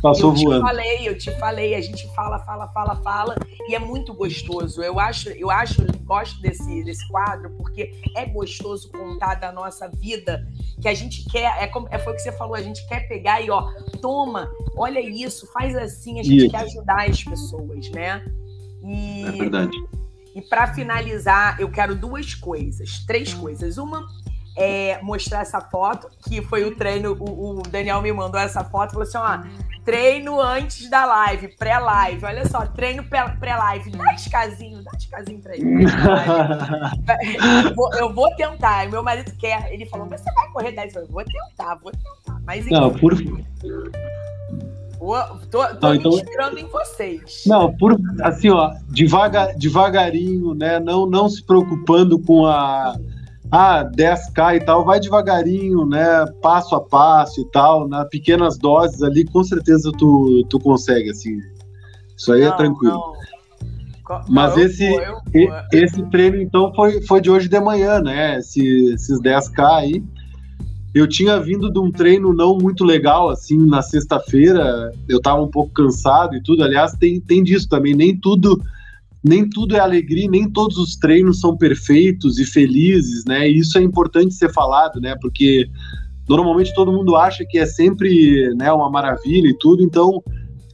Passou eu voando. Eu te falei, eu te falei. A gente fala, fala, fala, fala. E é muito gostoso. Eu acho, eu acho, gosto desse, desse quadro, porque é gostoso contar da nossa vida que a gente quer. É, como, é foi o que você falou, a gente quer pegar e, ó, toma, olha isso, faz assim, a gente isso. quer ajudar as pessoas, né? E, é verdade. E para finalizar, eu quero duas coisas, três coisas. Uma é mostrar essa foto, que foi o treino, o, o Daniel me mandou essa foto, falou assim, ó, treino antes da live, pré-live. Olha só, treino pré-live. Dá escasinho, dá escasinho pra ele. eu, vou, eu vou tentar. Meu marido quer. Ele falou, você vai correr 10? Eu vou tentar, vou tentar. Mas Não, por Tô, tô não, então... inspirando em vocês. Não, por assim, ó, devagar, devagarinho, né? Não, não se preocupando com a ah, 10k e tal, vai devagarinho, né? Passo a passo e tal, na pequenas doses ali, com certeza tu, tu consegue, assim. Isso aí é não, é tranquilo. Não. Mas eu esse, vou, vou. esse treino, então, foi, foi de hoje de manhã, né? Esse, esses 10K aí. Eu tinha vindo de um treino não muito legal, assim, na sexta-feira. Eu tava um pouco cansado e tudo. Aliás, tem, tem disso também. Nem tudo nem tudo é alegria, nem todos os treinos são perfeitos e felizes, né? E isso é importante ser falado, né? Porque normalmente todo mundo acha que é sempre né, uma maravilha e tudo. Então,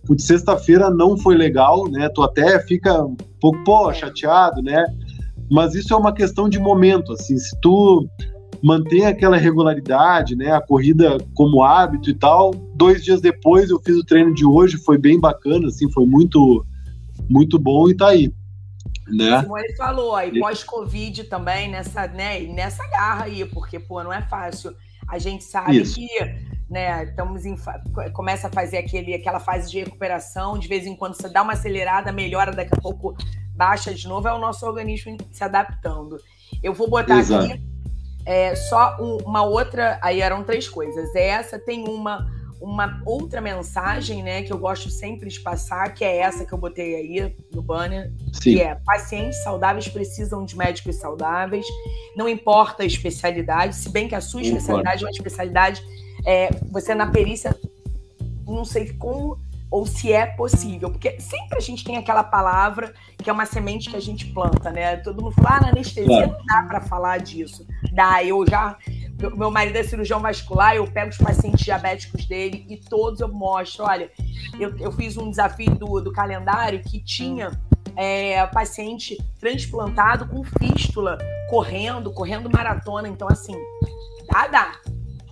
o de sexta-feira não foi legal, né? Tu até fica um pouco, pô, chateado, né? Mas isso é uma questão de momento, assim. Se tu mantém aquela regularidade, né? A corrida como hábito e tal. Dois dias depois eu fiz o treino de hoje, foi bem bacana, assim, foi muito, muito bom e tá aí. Né? Como ele falou, aí pós-Covid também, nessa, né, nessa garra aí, porque, pô, não é fácil. A gente sabe Isso. que né, estamos em, começa a fazer aquele, aquela fase de recuperação, de vez em quando você dá uma acelerada, melhora, daqui a pouco baixa de novo, é o nosso organismo se adaptando. Eu vou botar Exato. aqui é, só um, uma outra, aí eram três coisas. Essa tem uma uma outra mensagem, né, que eu gosto sempre de passar, que é essa que eu botei aí no banner, Sim. que é pacientes saudáveis precisam de médicos saudáveis, não importa a especialidade, se bem que a sua especialidade é uma especialidade, é, você na perícia, não sei como ou se é possível, porque sempre a gente tem aquela palavra que é uma semente que a gente planta, né? Todo mundo fala, ah, na anestesia não dá para falar disso. Dá, eu já meu marido é cirurgião vascular, eu pego os pacientes diabéticos dele e todos eu mostro. Olha, eu, eu fiz um desafio do, do calendário que tinha é, paciente transplantado com fístula, correndo, correndo maratona. Então, assim, dá, dá.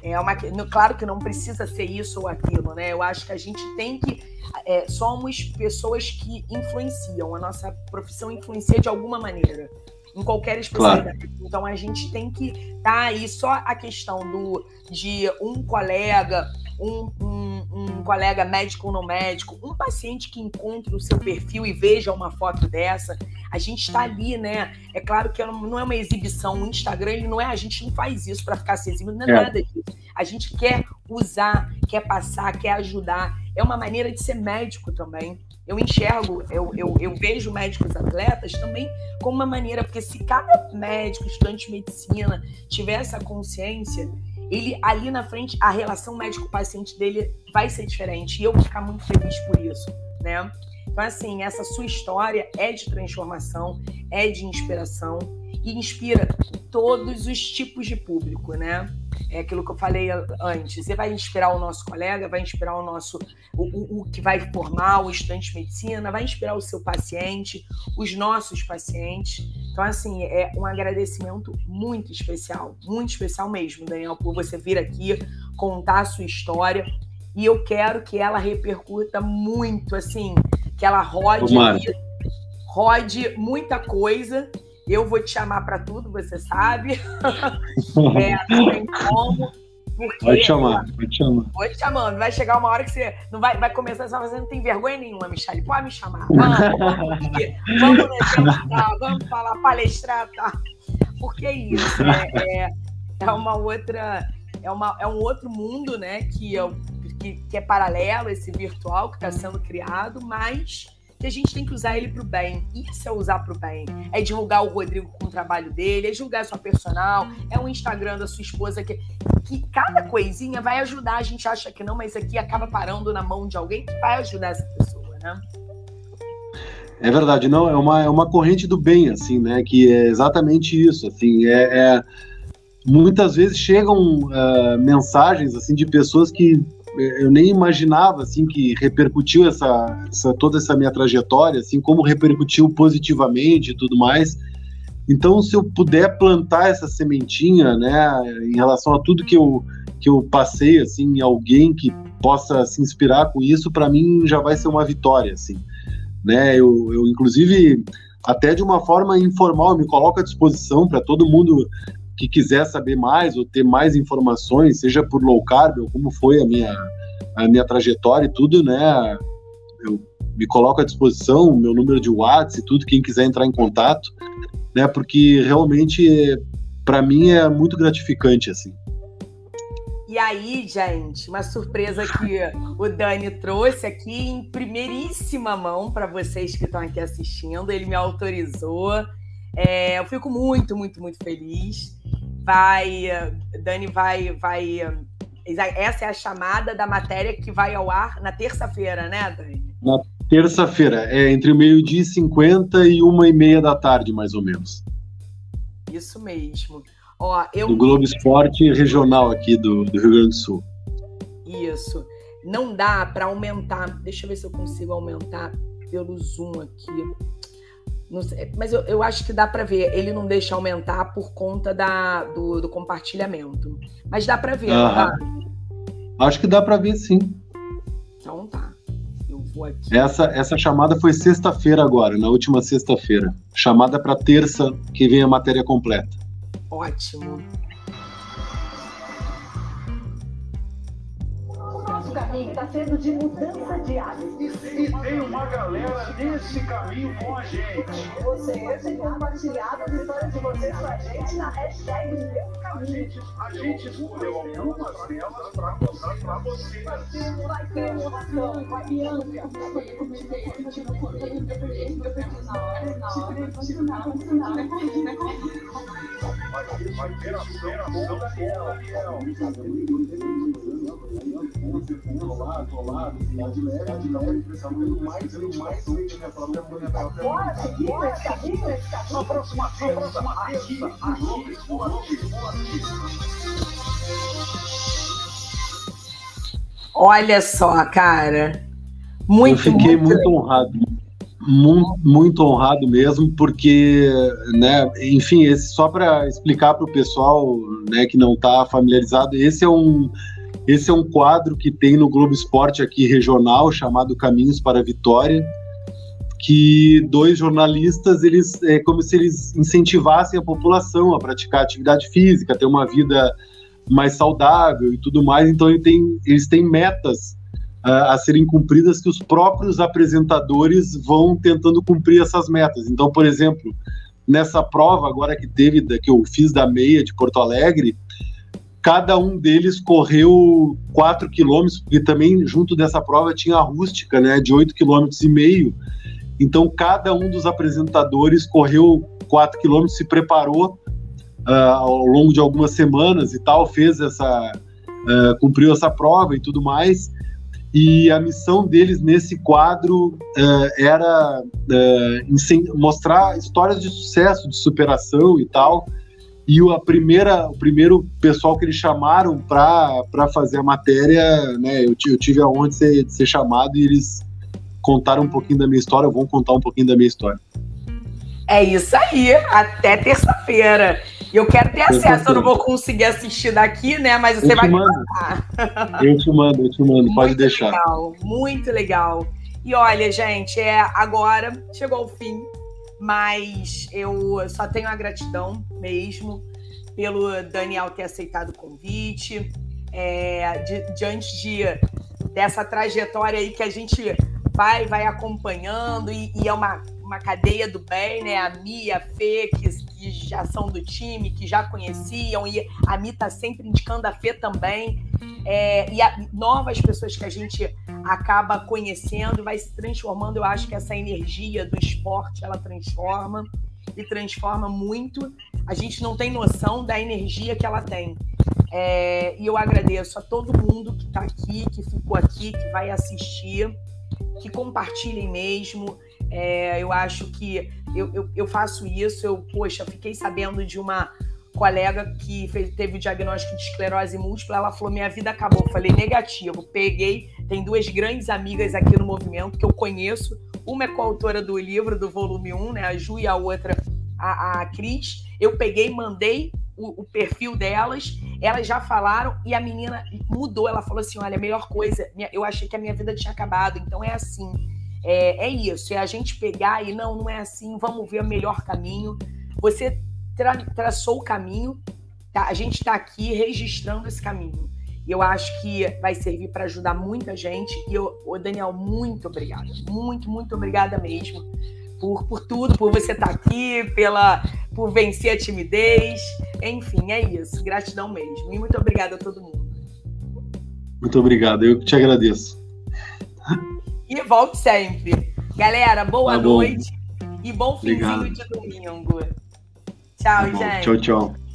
É uma, claro que não precisa ser isso ou aquilo, né? Eu acho que a gente tem que. É, somos pessoas que influenciam, a nossa profissão influencia de alguma maneira em qualquer especialidade. Claro. Então a gente tem que estar tá aí só a questão do de um colega, um, um, um, colega médico ou não médico, um paciente que encontre o seu perfil e veja uma foto dessa, a gente está ali, né? É claro que não é uma exibição, o Instagram ele não é, a gente não faz isso para ficar se exibindo, não é, é nada disso. A gente quer usar, quer passar, quer ajudar. É uma maneira de ser médico também eu enxergo, eu, eu, eu vejo médicos atletas também como uma maneira, porque se cada médico, estudante de medicina, tiver essa consciência, ele ali na frente, a relação médico-paciente dele vai ser diferente. E eu vou ficar muito feliz por isso, né? Então, assim, essa sua história é de transformação, é de inspiração e inspira todos os tipos de público, né? É aquilo que eu falei antes. Você vai inspirar o nosso colega, vai inspirar o nosso, o, o, que vai formar, o estudante de medicina, vai inspirar o seu paciente, os nossos pacientes. Então, assim, é um agradecimento muito especial, muito especial mesmo, Daniel, por você vir aqui contar a sua história. E eu quero que ela repercuta muito, assim, que ela rode, rode muita coisa eu vou te chamar para tudo, você sabe. é, não tem como. Porque, pode chamar, pode chamar. Vou te chamando. Vai chegar uma hora que você não vai, vai começar a fazer, não tem vergonha nenhuma, Michelle. Pode me chamar. Vamos, vamos, vamos, vamos falar, palestrar, tá? Porque é isso. É, é, é, uma outra. É, uma, é um outro mundo, né? Que, eu, que, que é paralelo, esse virtual que está sendo criado, mas que a gente tem que usar ele para o bem. Isso é usar para o bem. É divulgar o Rodrigo com o trabalho dele, é divulgar a sua personal, é o Instagram da sua esposa, que, que cada coisinha vai ajudar. A gente acha que não, mas aqui acaba parando na mão de alguém que vai ajudar essa pessoa, né? É verdade, não, é uma, é uma corrente do bem, assim, né? Que é exatamente isso, assim, é, é muitas vezes chegam uh, mensagens, assim, de pessoas que eu nem imaginava assim que repercutiu essa, essa, toda essa minha trajetória, assim como repercutiu positivamente e tudo mais. Então, se eu puder plantar essa sementinha, né, em relação a tudo que eu que eu passei assim, alguém que possa se inspirar com isso, para mim já vai ser uma vitória, assim, né? Eu, eu inclusive até de uma forma informal me coloco à disposição para todo mundo que quiser saber mais ou ter mais informações, seja por low carb ou como foi a minha, a minha trajetória e tudo, né? Eu me coloco à disposição, meu número de WhatsApp e tudo, quem quiser entrar em contato, né? Porque realmente, para mim, é muito gratificante, assim. E aí, gente, uma surpresa que o Dani trouxe aqui em primeiríssima mão para vocês que estão aqui assistindo. Ele me autorizou. É, eu fico muito, muito, muito feliz vai, Dani vai, vai, essa é a chamada da matéria que vai ao ar na terça-feira, né, Dani? Na terça-feira, é entre meio-dia e 50 e uma e meia da tarde, mais ou menos. Isso mesmo. Ó, eu... Do Globo Esporte Regional aqui do, do Rio Grande do Sul. Isso. Não dá para aumentar. Deixa eu ver se eu consigo aumentar pelo Zoom aqui. Sei, mas eu, eu, acho que dá para ver. Ele não deixa aumentar por conta da, do, do compartilhamento. Mas dá para ver, tá? Acho que dá para ver sim. Então tá. Eu vou aqui. Essa, essa chamada foi sexta-feira agora, na última sexta-feira. Chamada para terça, que vem a matéria completa. Ótimo. Está sendo de mudança de hábitos. E, e tem uma galera nesse caminho com a gente. Vocês têm compartilhado as histórias de vocês com a gente na hashtag Meu Caminho. A gente escolheu algumas delas para contar para vocês. Vai ter emoção, vai ter ânsia. Vai ter Na próxima terça, aqui, aqui, aqui, Olha só, cara. Muito, eu fiquei muito, muito honrado. Muito, muito honrado mesmo, porque, né, enfim, esse, só para explicar para o pessoal né, que não está familiarizado, esse é um esse é um quadro que tem no Globo Esporte aqui regional chamado Caminhos para a Vitória, que dois jornalistas eles é como se eles incentivassem a população a praticar atividade física, ter uma vida mais saudável e tudo mais. Então eles têm, eles têm metas uh, a serem cumpridas que os próprios apresentadores vão tentando cumprir essas metas. Então, por exemplo, nessa prova agora que teve que eu fiz da meia de Porto Alegre, cada um deles correu 4 quilômetros, porque também junto dessa prova tinha a rústica, né, de 8 quilômetros e meio. Então, cada um dos apresentadores correu 4 quilômetros, se preparou uh, ao longo de algumas semanas e tal, fez essa, uh, cumpriu essa prova e tudo mais. E a missão deles nesse quadro uh, era mostrar histórias de sucesso, de superação e tal. E a primeira, o primeiro pessoal que eles chamaram para fazer a matéria, né, eu, eu tive a honra de ser, de ser chamado e eles contaram um pouquinho da minha história, vão contar um pouquinho da minha história. É isso aí, até terça-feira. Eu quero ter acesso, eu não vou conseguir assistir daqui, né? Mas você vai mando. Eu te mando, eu te mando, muito pode deixar. Legal, muito legal. E olha, gente, é agora chegou o fim, mas eu só tenho a gratidão mesmo pelo Daniel ter aceitado o convite, é, de, diante de, dessa trajetória aí que a gente vai, vai acompanhando e, e é uma, uma cadeia do bem, né? A Mia, a Fê, que, que já são do time, que já conheciam, e a Mi tá sempre indicando a Fê também. É, e a, novas pessoas que a gente acaba conhecendo vai se transformando. Eu acho que essa energia do esporte ela transforma e transforma muito. A gente não tem noção da energia que ela tem. É, e eu agradeço a todo mundo que está aqui, que ficou aqui, que vai assistir que compartilhem mesmo. É, eu acho que eu, eu, eu, faço isso. Eu, poxa, fiquei sabendo de uma colega que fez, teve o diagnóstico de esclerose múltipla. Ela falou: Minha vida acabou. Eu falei: Negativo. Peguei. Tem duas grandes amigas aqui no movimento que eu conheço. Uma é coautora do livro, do volume 1, né, a Ju, e a outra, a, a Cris. Eu peguei, mandei o, o, perfil delas, elas já falaram e a menina mudou. Ela falou assim: olha, a melhor coisa, eu achei que a minha vida tinha acabado, então é assim. É, é isso, é a gente pegar e não, não é assim, vamos ver o melhor caminho. Você tra traçou o caminho, tá? a gente está aqui registrando esse caminho. E eu acho que vai servir para ajudar muita gente. E eu, Daniel, muito obrigada. Muito, muito obrigada mesmo por, por tudo, por você estar tá aqui, pela, por vencer a timidez. Enfim, é isso. Gratidão mesmo. E muito obrigada a todo mundo. Muito obrigado. Eu que te agradeço. E volte sempre. Galera, boa tá noite e bom finzinho de domingo. Tchau, tá gente. Tchau, tchau.